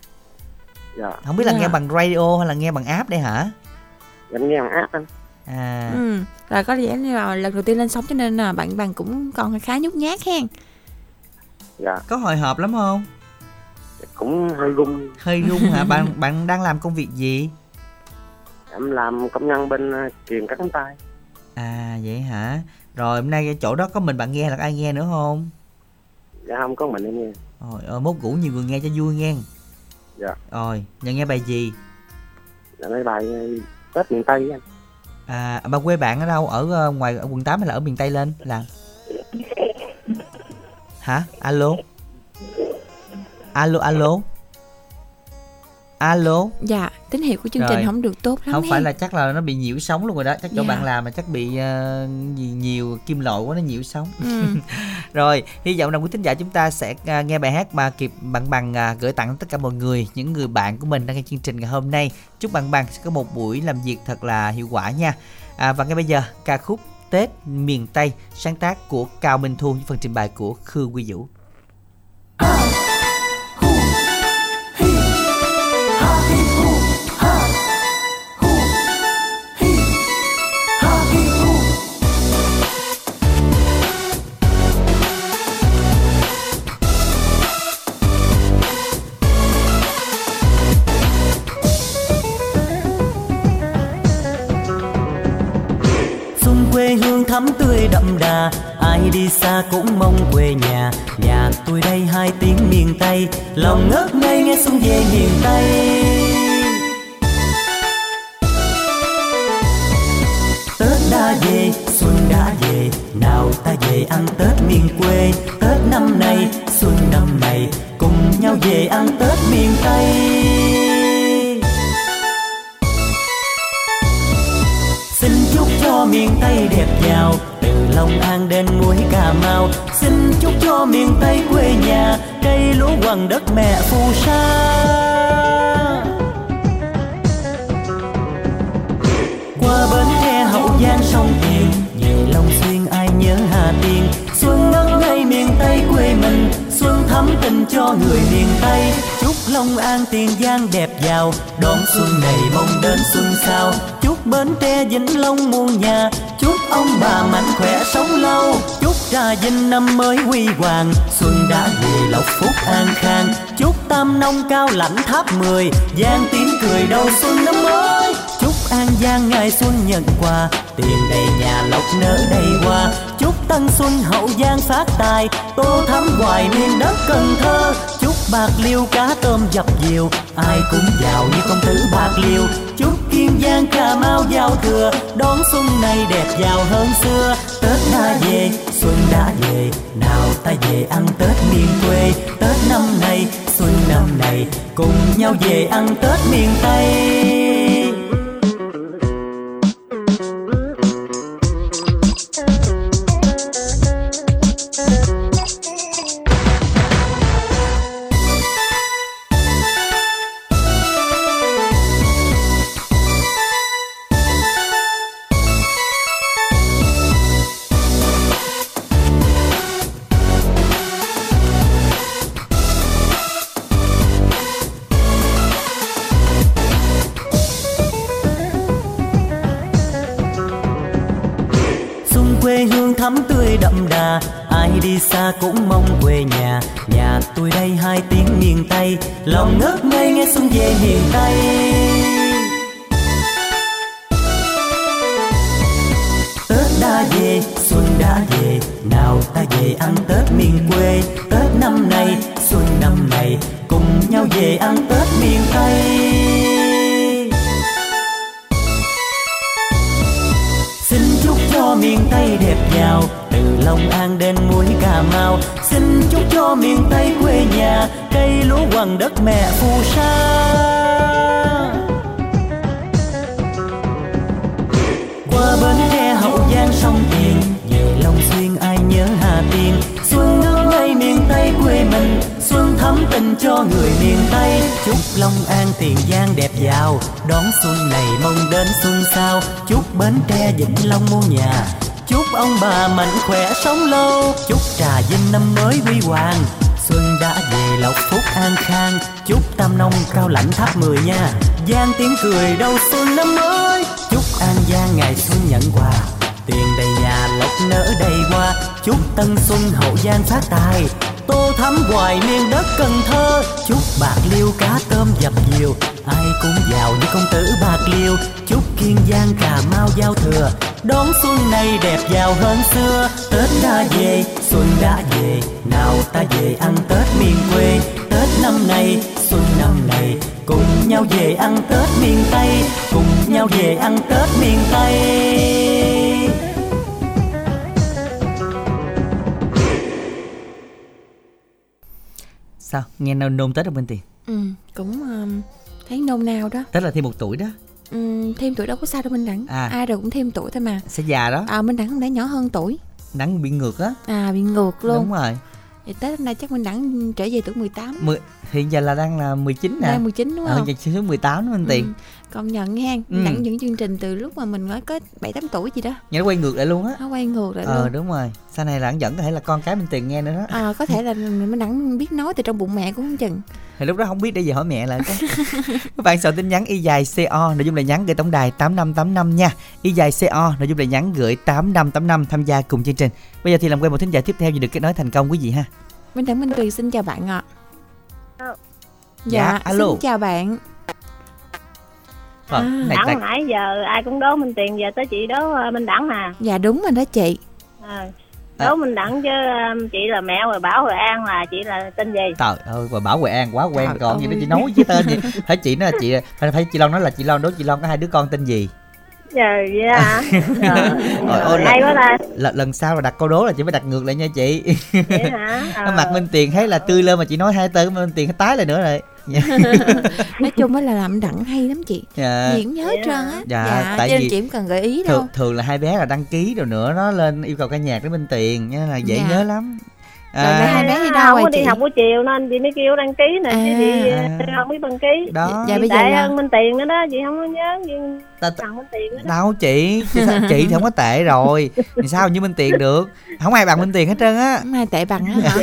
Dạ, Không biết là Dạ. nghe bằng radio hay là nghe bằng app đây hả? em nghe bằng app anh. À, Ừ. Rồi có vẻ như là lần đầu tiên lên sóng cho nên là bạn bạn cũng còn khá nhút nhát hen. Dạ, có hồi hộp lắm không? cũng hơi rung. Hơi run hả? [LAUGHS] bạn bạn đang làm công việc gì? Em làm công nhân bên ờ, kiềng cắt cánh tay. À vậy hả? Rồi hôm nay chỗ đó có mình bạn nghe là có ai nghe nữa không? Dạ, không có mình em nghe. Rồi, ờ, mốt ngủ nhiều người nghe cho vui nghe. Dạ. Rồi, nhận nghe bài gì? Dạ, mấy bài ờ, Tết miền Tây anh. À, bà quê bạn ở đâu? Ở ờ, ngoài ở quận 8 hay là ở miền Tây lên? Là Hả? Alo? Alo alo? Alo dạ tín hiệu của chương Rồi. trình không được tốt lắm không phải hen. là chắc là nó bị nhiễu sóng luôn rồi đó chắc chỗ Dạ. bạn làm mà chắc bị ờ, gì nhiều kim loại quá nó nhiễu sóng Ừ. [LAUGHS] rồi hy vọng rằng quý thính giả chúng ta sẽ à, nghe bài hát mà kịp bằng bằng à, gửi tặng tất cả mọi người những người bạn của mình đang nghe chương trình ngày hôm nay chúc bằng bằng sẽ có một buổi làm việc thật là hiệu quả nha à, và ngay bây giờ ca khúc Tết miền Tây sáng tác của Cao Minh Thu với phần trình bày của Khư Quy Vũ tươi đậm đà. Ai đi xa cũng mong quê nhà. Nhà tôi đây hai tiếng miền tây. Lòng ngất ngây nghe xuân về miền tây. Tết đã về, xuân đã về. Nào ta về ăn tết miền quê. Tết năm nay, xuân năm này. Cùng nhau về ăn tết miền tây. Xin chúc cho miền Tây đẹp giàu. Từ Long An đến muối Cà Mau, Xin chúc cho miền Tây quê nhà, Cây lúa quằn đất mẹ phù sa. Qua bến tre Hậu Giang sông Tiền Về Long Xuyên ai nhớ Hà Tiên. Xuân ngất ngây miền Tây quê mình, Xuân thắm tình cho người miền Tây. Long An, Tiền Giang đẹp giàu. Đón xuân này mong đến xuân sau. Chúc Bến Tre Vĩnh Long muôn nhà. Chúc ông bà mạnh khỏe sống lâu. Chúc Trà Vinh năm mới huy hoàng. Xuân đã về lộc phúc an khang. Chúc Tam Nông cao lãnh tháp 10 Giang tiếng cười đầu xuân năm mới. Chúc An Giang ngày xuân nhận quà. Tiền đầy nhà lộc nở đầy hoa. Chúc Tân Xuân Hậu Giang phát tài. Tô thắm hoài miền đất Cần Thơ. Bạc Liêu cá tôm dập diều Ai cũng giàu như công tử Bạc Liêu. Chúc Kiên Giang Cà Mau giao thừa Đón xuân này đẹp giàu hơn xưa. Tết đã về, xuân đã về Nào ta về ăn Tết miền quê. Tết năm nay, xuân năm này Cùng nhau về ăn Tết miền Tây. Nghe nôn tết ở bên tiền Ừ, cũng um, thấy nôn nao đó. Tức là thêm một tuổi đó. Ừm, thêm tuổi đâu có sao đâu minh đẳng À. ai rồi cũng thêm tuổi thôi mà. Sẽ già đó. À minh đẳng không đã nhỏ hơn tuổi. Nắng bị ngược á. À bị ngược luôn. Đúng rồi. Thì tết hôm nay chắc minh đẳng trở về tuổi 18 Mười, Hiện giờ là đang là 19 nè. Đang 19 đúng Ờ, không? giờ xuống 18 đó anh Tiền. Ừ, công nhận hen Ừ. đẳng những chương trình từ lúc mà mình mới có 7 8 tuổi gì đó. Nó quay ngược lại luôn á. Nó quay ngược lại Ờ luôn. đúng rồi. Sau này là vẫn có thể là con cái mình Tiền nghe nữa đó. À, có thể là minh đẳng biết nói từ trong bụng mẹ cũng không chừng. Thì lúc đó không biết để về hỏi mẹ lại cái. [LAUGHS] Các bạn soạn tin nhắn y dài CO Nội dung là nhắn gửi tổng đài 8585 nha. Y dài CO Nội dung là nhắn gửi 8585 Tham gia cùng chương trình. Bây giờ thì làm quen một thính giả tiếp theo Vì được kết nối thành công quý vị ha. Minh đẳng minh tuyền xin chào bạn ạ. Alo. Dạ, alo. xin chào bạn Rồi, À. này tại, Đẳng nãy giờ ai cũng đố Minh Tiền giờ tới chị đố ờ, Minh Đẳng à. dạ đúng rồi đó chị Ờ, đố Minh Đẳng chứ ờ, chị là mẹ rồi Bảo rồi An là chị là tên gì? Trời ơi và Bảo Huệ An quá quen Trời còn gì đó chị nói với tên gì Phải chị nói là chị Phải, phải chị Loan nói là chị Loan đố chị Loan có hai đứa con tên gì Giờ vậy hả? [LAUGHS] Ờ, Trời ơi, hay quá ta. Lần sau là đặt câu đố là chị phải đặt ngược lại nha chị. Vậy hả? [LAUGHS] Nó Ờ. mặt Minh Tiền thấy là tươi lên mà chị nói hai tên Minh Tiền tái lại nữa rồi. [LAUGHS] Nói chung á là làm đẳng hay lắm chị. Dạ. cũng nhớ hết trơn á. Dạ, tại cho nên vì chị không cần gợi ý đâu. thường, thường là hai bé là đăng ký rồi nữa nó lên yêu cầu ca nhạc để Minh Tiền nha là dễ Dạ. nhớ lắm. Rồi là hai bé đi đâu không rồi có đi học buổi chiều nên chị mới kêu đăng ký nè chứ chị À. ờ, không biết đăng ký. Đó. Dạ, chị bây giờ là- hơn Minh Tiền nữa đó chị không có nhớ nhưng Ta- đó. Đâu chị chị, chị thì không có tệ rồi. Thì sao như Minh Tiền được? Không ai bằng Minh Tiền hết trơn á. Không ai tệ bằng á hả?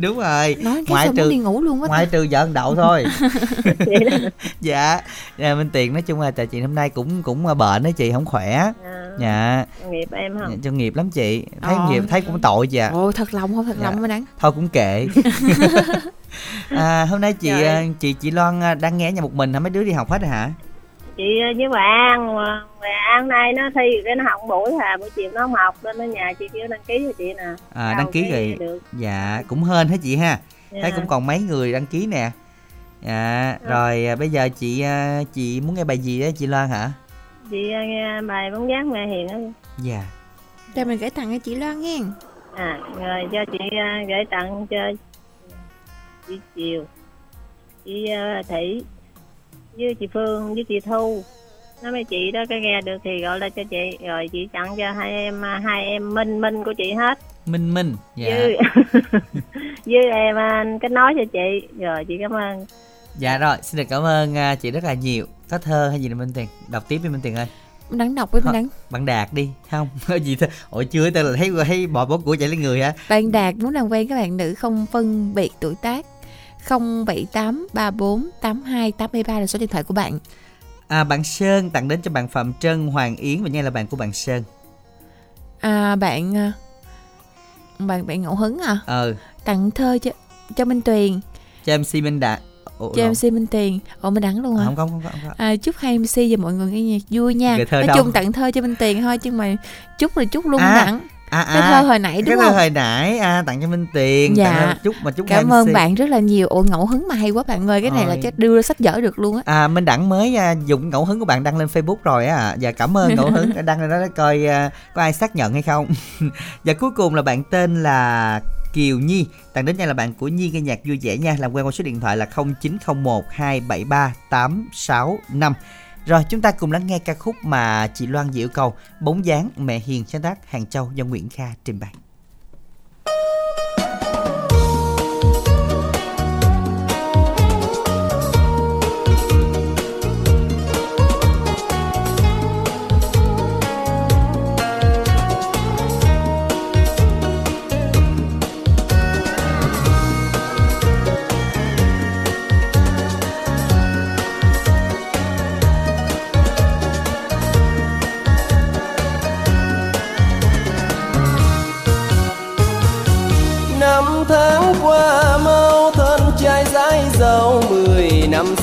Đúng rồi. Nói Ngoại trừ- đi ngủ luôn á ngoại trừ vợ ăn đậu thôi. [LAUGHS] Vậy đó. Dạ. Dạ Minh Tiền nói chung là tại chị hôm nay cũng cũng bệnh đó chị không khỏe. À, dạ. Nghiệp em không dạ, cho nghiệp lắm chị. Thấy Ờ. nghiệp thấy cũng tội chị ạ. Ồ thật lòng không thật Dạ. lòng mới đáng. Thôi cũng kệ. [LAUGHS] [LAUGHS] À, hôm nay chị Trời. à, chị chị Loan à, đang nghe nhà một mình hả? Mấy đứa đi học hết rồi hả chị với bà An bà An nay nó thi cái nó học buổi à buổi chiều nó không học nên ở nhà chị kêu đăng ký cho chị nè. À, Đâu đăng ký rồi. được. Dạ cũng hên hết chị ha? Thấy Dạ. cũng còn mấy người đăng ký nè. Dạ rồi à, bây giờ chị à, chị muốn nghe bài gì đó chị Loan hả? Chị ờ, nghe bài bóng dáng mẹ hiền á. Dạ. Cho mình gửi tặng cho chị Loan nghe. À rồi cho chị gửi tặng cho chị Chiều chị Thị với chị Phương với chị Thu. Nói mấy chị đó cái nghe được thì gọi là cho chị. Rồi chị tặng cho hai em ờ, hai em Minh Minh của chị hết. Minh Minh dạ. Với với [LAUGHS] em anh cái nói cho chị. Rồi chị cảm ơn. Dạ rồi xin được cảm ơn à, chị rất là nhiều. Có thơ hay gì là Minh Tiền đọc tiếp đi Minh Tiền ơi. Mình đáng đọc với mình đáng bạn đạt đi không? Có [LAUGHS] gì thôi ôi chưa tên là thấy thấy bỏ bó của chạy lên người hả? Bạn đạt muốn làm quen các bạn nữ không phân biệt tuổi tác 078 34 82 83 là số điện thoại của bạn. À bạn Sơn tặng đến cho bạn Phạm Trân Hoàng Yến và nghe là bạn của bạn Sơn. À bạn à, bạn bạn ngẫu hứng à? Ờ tặng thơ cho cho Minh Tuyền. Cho MC Minh Đạt Ủa, cho. MC Minh Tuyền. Ồ Minh đắng luôn hả không không không không, không. À, chúc hai MC và mọi người nghe nhạc vui nha. Nói chung tặng thơ cho Minh Tiền thôi chứ mà chúc là chúc luôn À, à, đẳng à, cái thơ hồi nãy cái đúng thơ không? hồi nãy. À, tặng cho Minh Tiền Dạ. tặng chúc mà chúc cảm ơn bạn rất là nhiều. Ồ ngẫu hứng mà hay quá bạn ơi. Cái này là Ôi. chắc đưa ra sách vở được luôn á. À, Minh Đẳng mới à, dùng ngẫu hứng của bạn đăng lên Facebook rồi á. Và cảm ơn ngẫu hứng. Đã đăng lên đó để coi à, có ai xác nhận hay không. [LAUGHS] Và cuối cùng là bạn tên là Kiều Nhi. Tặng đến nha là bạn của Nhi nghe nhạc vui vẻ nha. Làm quen qua số điện thoại là 0901 273 865 rồi, chúng ta cùng lắng nghe ca khúc mà chị Loan yêu cầu, Bóng dáng mẹ hiền sáng tác Hàng Châu do Nguyễn Kha trình bày.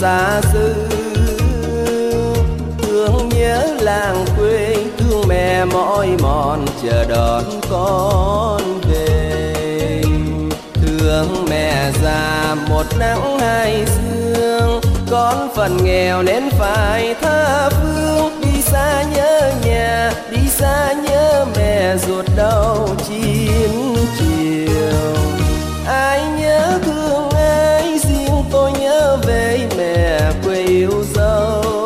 Xa xứ thương nhớ làng quê, thương mẹ mỏi mòn, chờ đón con về. Thương mẹ già một nắng hai sương, con phần nghèo nên phải tha phương. Đi xa nhớ nhà, đi xa nhớ mẹ, ruột đau chín chiều. Ai nhớ thương về mẹ quê yêu dấu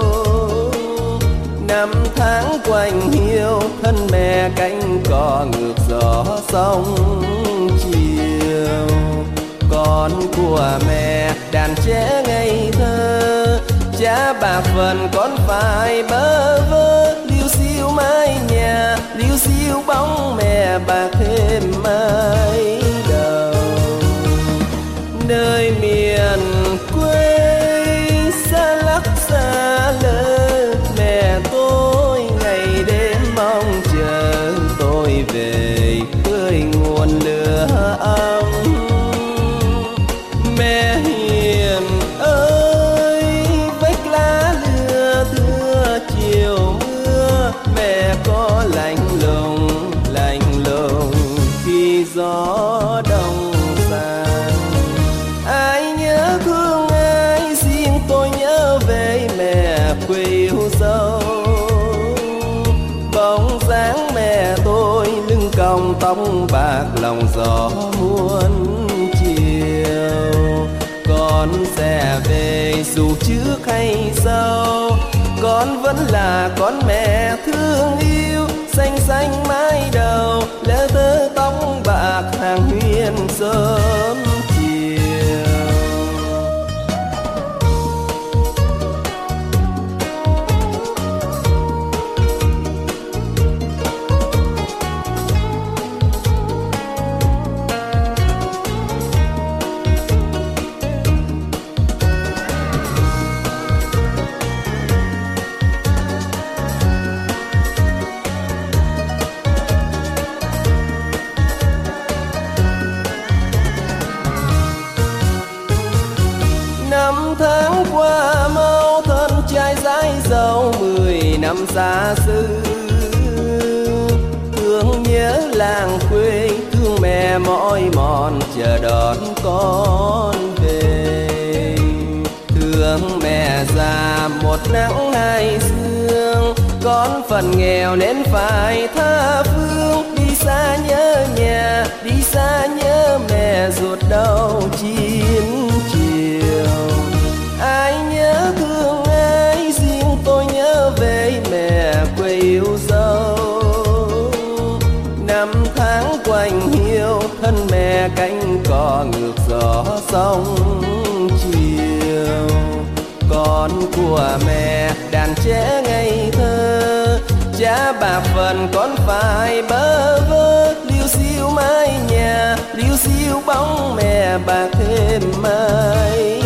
năm tháng quanh hiu, thân mẹ cánh cò ngược gió sông chiều. Con của mẹ đàn trẻ ngây thơ, cha bà phần con phải bơ vơ. Liêu xiêu mái nhà, liêu xiêu bóng mẹ bạc thêm mai lưng tóc bạc lòng gió muôn chiều. Con sẽ về dù trước hay sau, con vẫn là con mẹ thương yêu, xanh xanh mái đầu, lỡ tơ tóc bạc hàng huyền sâu. Xa xứ. Thương nhớ làng quê, thương mẹ mỏi mòn, chờ đón con về. Thương mẹ già một nắng hai sương, con phần nghèo nên phải tha phương. Đi xa nhớ nhà, đi xa nhớ mẹ, ruột đau chiến chiều. Ai cánh cò ngược gió sông chiều. Con của mẹ đàn trẻ ngây thơ, cha bà phần con phải bơ vơ. Liêu xiêu mái nhà, liêu xiêu bóng mẹ bạc thêm mây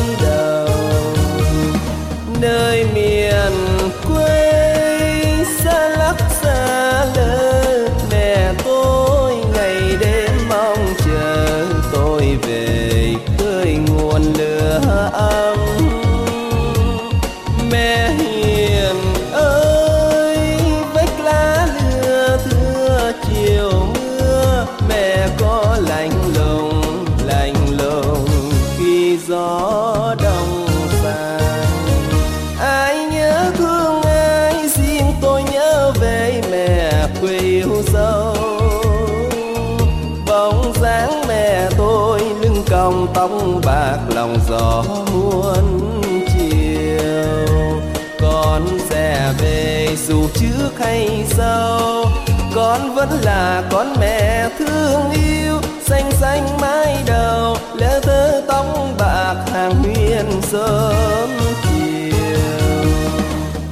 dù trước hay sau, con vẫn là con mẹ thương yêu, xanh xanh mái đầu, lỡ thơ tóc bạc hàng huyền sớm chiều.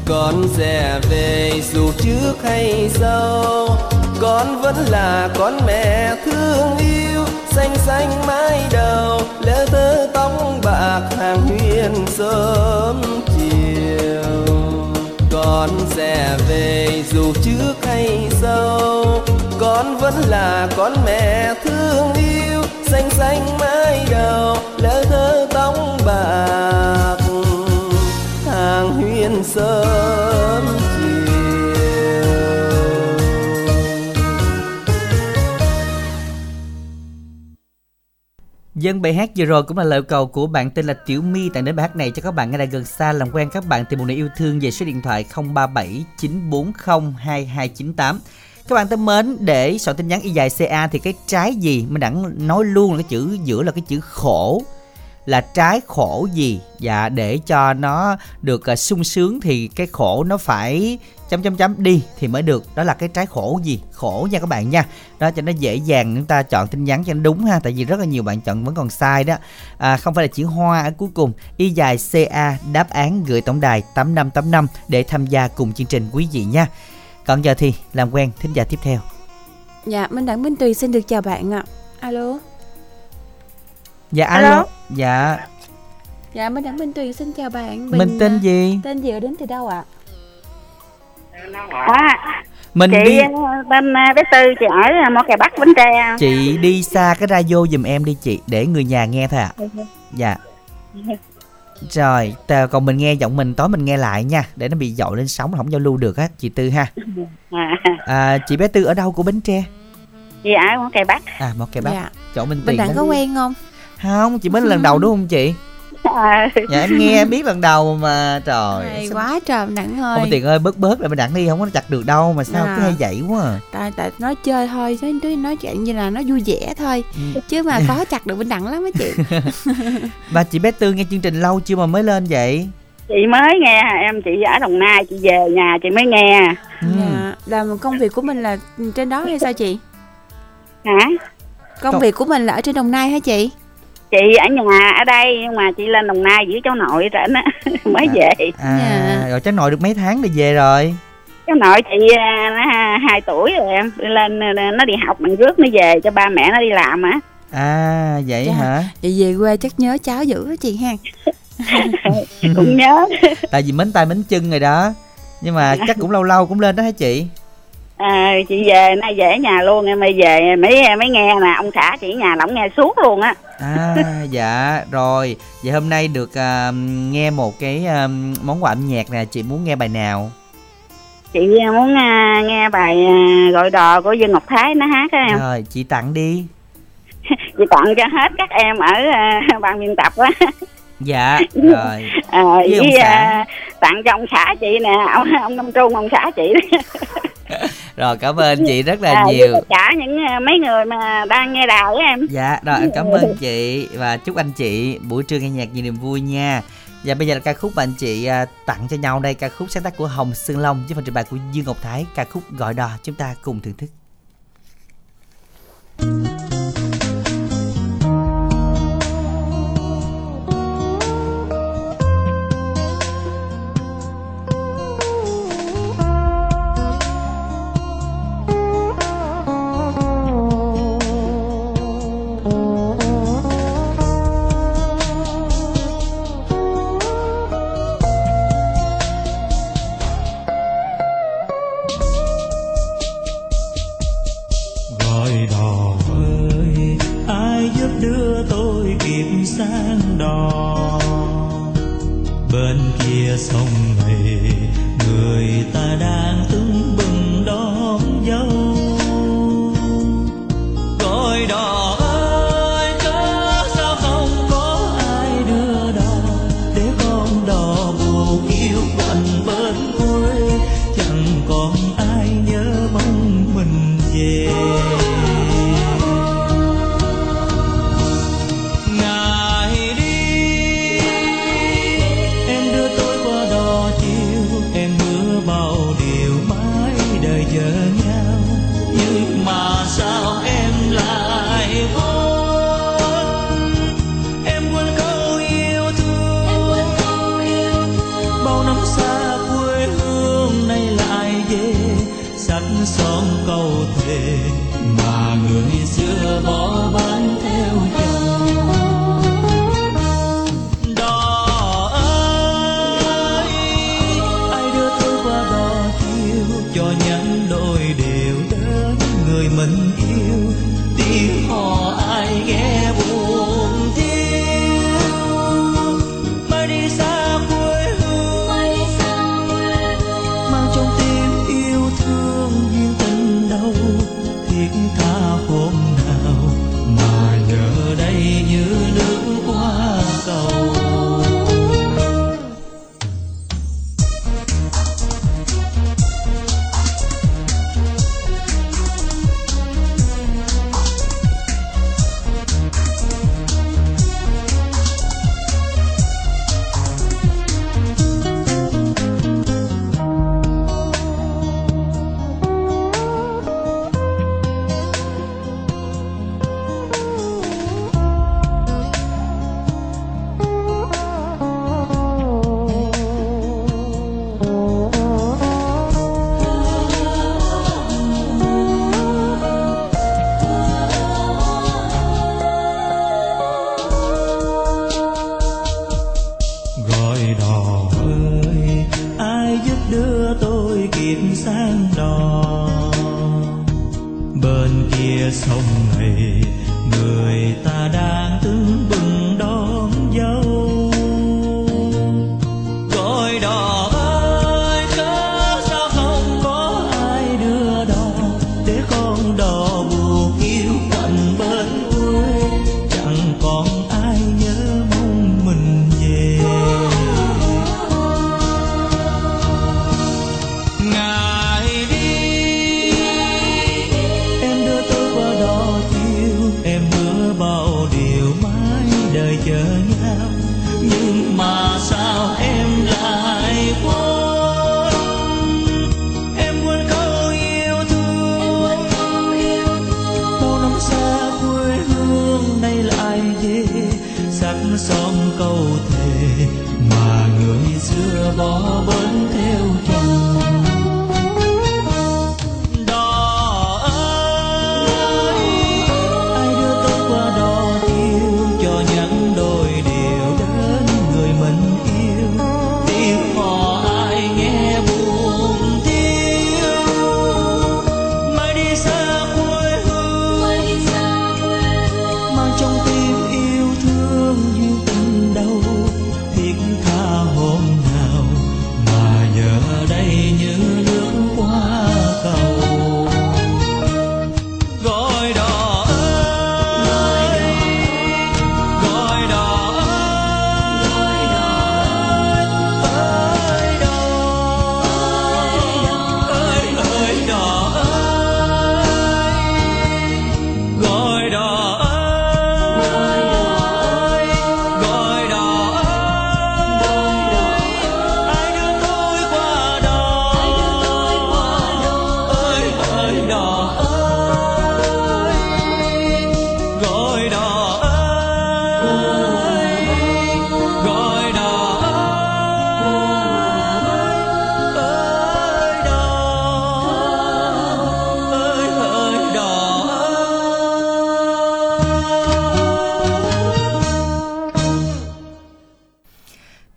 Con sẽ về dù trước hay sau, con vẫn là con mẹ thương yêu, xanh xanh mái đầu, lỡ thơ tóc bạc hàng huyền sớm chiều con sẽ về, dù trước hay sau con vẫn là con mẹ thương yêu, xanh xanh mái đầu lỡ thơ tóc bạc hàng huyền sơ. Dân bài hát vừa rồi cũng là lời cầu của bạn tên là Tiểu My tặng đến bài hát này cho các bạn nghe đài gần xa làm quen các bạn tìm một người yêu thương về số điện thoại 037 940 2298. Các bạn thân mến, để soạn tin nhắn y dài CA thì cái trái gì mình đã nói luôn là cái chữ giữa là cái chữ khổ là trái khổ gì? Dạ để cho nó được uh, sung sướng thì cái khổ nó phải chấm chấm chấm đi thì mới được. Đó là cái trái khổ gì? Khổ nha các bạn nha. Đó cho nó dễ dàng chúng ta chọn tin nhắn cho nó đúng ha tại vì rất là nhiều bạn chọn vẫn còn sai đó. À, không phải là chữ hoa ở cuối cùng. Y dài ca đáp án gửi tổng đài 8585 để tham gia cùng chương trình quý vị nha. Còn giờ thì làm quen thính giả tiếp theo. Dạ, Minh Đẳng Minh Tùy xin được chào bạn ạ. Alo dạ alo, Alo. dạ Dạ, Minh Đẳng Minh Tùy xin chào bạn. mình tên à, gì Tên gì ở đến từ đâu ạ? À, mình chị đi ờ, bên ờ, bé Tư chị ở ờ, Mỏ Cày Bắc Bến Tre chị đi xa cái radio giùm em đi chị để người nhà nghe thôi ạ dạ rồi tờ- còn mình nghe giọng mình tối mình nghe lại nha để nó bị dội lên sóng không giao lưu được á chị tư ha à, à, chị bé tư ở đâu của bến tre chị ở Mỏ Cày Bắc à một cái bác Dạ. chỗ mình Minh tiền Đẳng đó. có quen không? Không chị mới lần đầu đúng không chị à, dạ em nghe em biết lần đầu mà trời Hay sao- quá trời Đẳng ơi. Không tiền ơi bớt bớt lại mình đặng đi không có chặt được đâu mà sao À. cứ hay vậy quá à. Tại tại nói chơi thôi, nói nói chuyện như là nó vui vẻ thôi. Ừ. Chứ mà [LAUGHS] có chặt được Minh Đẳng lắm á chị. [LAUGHS] Mà chị bé Tư nghe chương trình lâu chưa mà mới lên vậy? chị mới nghe em chị ở Đồng Nai chị về nhà chị mới nghe Ừ. Dạ, làm công việc của mình là trên đó hay sao chị? hả Công Công- việc của mình là ở trên Đồng Nai hả chị? Chị ở nhà ở đây nhưng mà chị lên Đồng Nai với cháu nội rảnh [LAUGHS] á mới về À, Dạ. rồi cháu nội được mấy tháng thì về rồi. cháu nội chị à, nó hai tuổi rồi em đi lên à, nó đi học bằng rước nó về cho ba mẹ nó đi làm á À, vậy Dạ. hả? Vậy về quê chắc nhớ cháu dữ chị ha. [LAUGHS] cũng nhớ [LAUGHS] Tại vì mến tay mến chân rồi đó. Nhưng mà chắc cũng lâu lâu cũng lên đó hả chị? à, chị về nay về ở nhà luôn em mới về mới mới nghe nè ông xã chị ở nhà là ông nghe suốt luôn á À, dạ, rồi. Vậy hôm nay được à, nghe một cái à, món quà âm nhạc nè, chị muốn nghe bài nào? chị muốn à, nghe bài à, gọi đò của Dương Ngọc Thái nó hát em Rồi, chị tặng đi. [LAUGHS] chị tặng cho hết các em ở à, ban biên tập á Dạ, [LAUGHS] rồi. à, Với ông với xã. à, tặng cho ông xã chị nè ông ông Năm Trung ông xã chị [LAUGHS] Rồi, cảm ơn chị rất là à, với nhiều. tất cả những à, mấy người mà đang nghe đài á em Dạ, rồi em cảm ơn chị và chúc anh chị buổi trưa nghe nhạc nhiều niềm vui nha. Và bây giờ là ca khúc mà anh chị à, tặng cho nhau đây, ca khúc sáng tác của Hồng Sương Long với phần trình bày của Dương Ngọc Thái, ca khúc gọi đò chúng ta cùng thưởng thức. gọi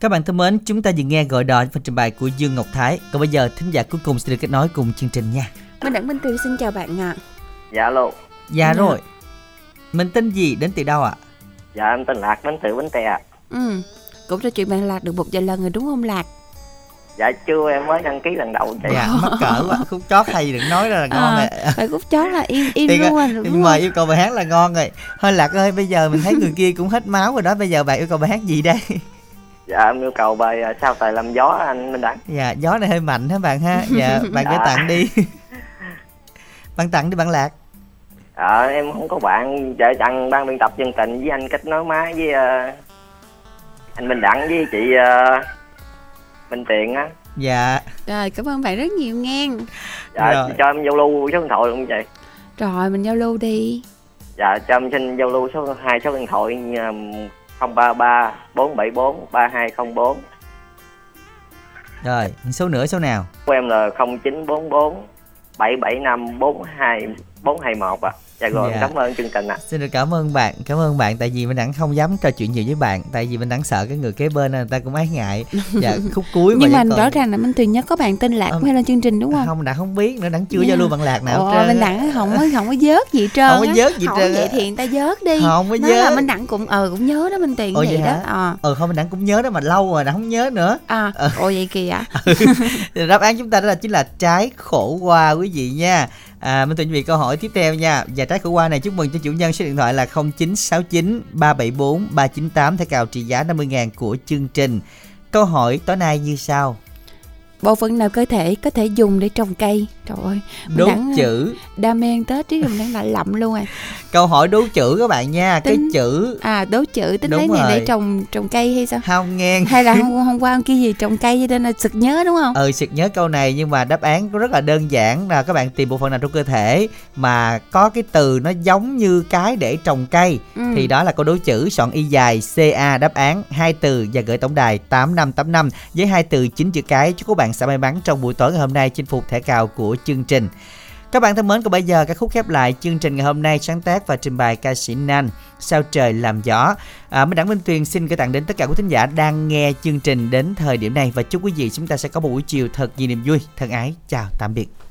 Các bạn thân mến, chúng ta vừa nghe gọi đò phần trình bày của Dương Ngọc Thái. Còn bây giờ thính giả cuối cùng sẽ được kết nối cùng chương trình nha. Minh Đẳng Minh Tuyền xin chào bạn ạ. Dạ alo. Dạ Dạ. rồi. Mình tên gì đến từ đâu ạ? Dạ em tên Lạc đến từ Bến Tre. ạ. Ừ, cũng trò chuyện bạn Lạc được một vài lần rồi đúng không Lạc? Dạ chưa em mới đăng ký lần đầu chị. Dạ, mắc cỡ quá. [LAUGHS] Khúc chót hay đừng nói ra là ngon À, rồi. Bài khúc chót là im im [LAUGHS] luôn à, đúng nhưng mà yêu cầu bài hát là ngon rồi. Thôi Lạc ơi, bây giờ mình thấy người kia cũng hết máu rồi đó. Bây giờ bạn yêu cầu bài hát gì đây? [LAUGHS] Dạ em yêu cầu bài à, sao tài làm gió anh Minh Đẳng. Dạ, gió này hơi mạnh hả bạn ha? Dạ, [LAUGHS] bạn cứ Dạ. tặng đi. [LAUGHS] bạn tặng đi bạn Lạc. Ờ em không có bạn vợ chồng ban biên tập chương trình với anh kết nối máy với ờ, anh Minh Đẳng với chị uh, Minh Tiền á. Dạ. Rồi, cảm ơn bạn rất nhiều nghe. Dạ Rồi. cho em giao lưu số điện thoại luôn chị. Rồi, mình giao lưu đi. Dạ cho em xin giao lưu số hai số điện thoại um, 033 474 3204 Rồi, số nữa số nào? của em là 0944 775 42 421 ạ. Dạ rồi Dạ. cảm ơn chương trình ạ. Xin được cảm ơn bạn, cảm ơn bạn tại vì mình đẳng không dám trò chuyện nhiều với bạn tại vì mình đẳng sợ cái người kế bên người ta cũng ái ngại. Dạ, [LAUGHS] khúc cuối Nhưng mà vẫn còn- rõ ràng là Minh Tuyền nhớ có bạn tên Lạc Ờ, hay lên chương trình đúng không? không đặng không biết nữa đặng chưa Dạ. giao lưu bằng lạc nào Ồ, hết trơn Minh á. Đẳng không có không có vớt gì trơn Không có á. vớt gì Không, trơn vậy thì người ta vớt đi Không có Nói là vớt. Minh Đẳng cũng ờ cũng nhớ đó Minh Tuyền vậy vậy đó ờ Ừ không mình đặng cũng nhớ đó mà lâu rồi đặng không nhớ nữa. à Ờ. ồ vậy kìa [LAUGHS] Thì đáp án chúng ta đó là chính là trái khổ qua quý vị nha. À, Minh Tuyền chuẩn bị câu hỏi tiếp theo nha. Và trái khổ qua này chúc mừng cho chủ nhân số điện thoại là 0969 374 398 thẻ cào trị giá 50.000 của chương trình. Câu hỏi tối nay như sau bộ phận nào cơ thể có thể dùng để trồng cây trời ơi Đố Đẳng, ờ, chữ. đam mê ăn tết chứ mình đang lại lậm luôn à [LAUGHS] Câu hỏi đố chữ các bạn nha. Cái Tính- chữ à đố chữ tính lấy này rồi. để trồng trồng cây hay sao không nghe. hay là hôm, [LAUGHS] hôm qua hôm kia gì trồng cây cho nên là sực nhớ đúng không Ừ sực nhớ câu này nhưng mà đáp án rất là đơn giản là các bạn tìm bộ phận nào trong cơ thể mà có cái từ nó giống như cái để trồng cây Ừ. thì đó là câu đố chữ soạn y dài CA đáp án hai từ và gửi tổng đài 8585 với hai từ chín chữ cái chúc các bạn bạn sẽ may mắn trong buổi tối ngày hôm nay chinh phục thẻ cào của chương trình. Các bạn thân mến, còn bây giờ các khúc khép lại chương trình ngày hôm nay sáng tác và trình bày ca sĩ Nan Sao trời làm gió. À, Minh Đẳng Minh Tuyền xin gửi tặng đến tất cả quý thính giả đang nghe chương trình đến thời điểm này và chúc quý vị chúng ta sẽ có một buổi chiều thật nhiều niềm vui. Thân ái, chào tạm biệt.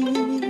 you.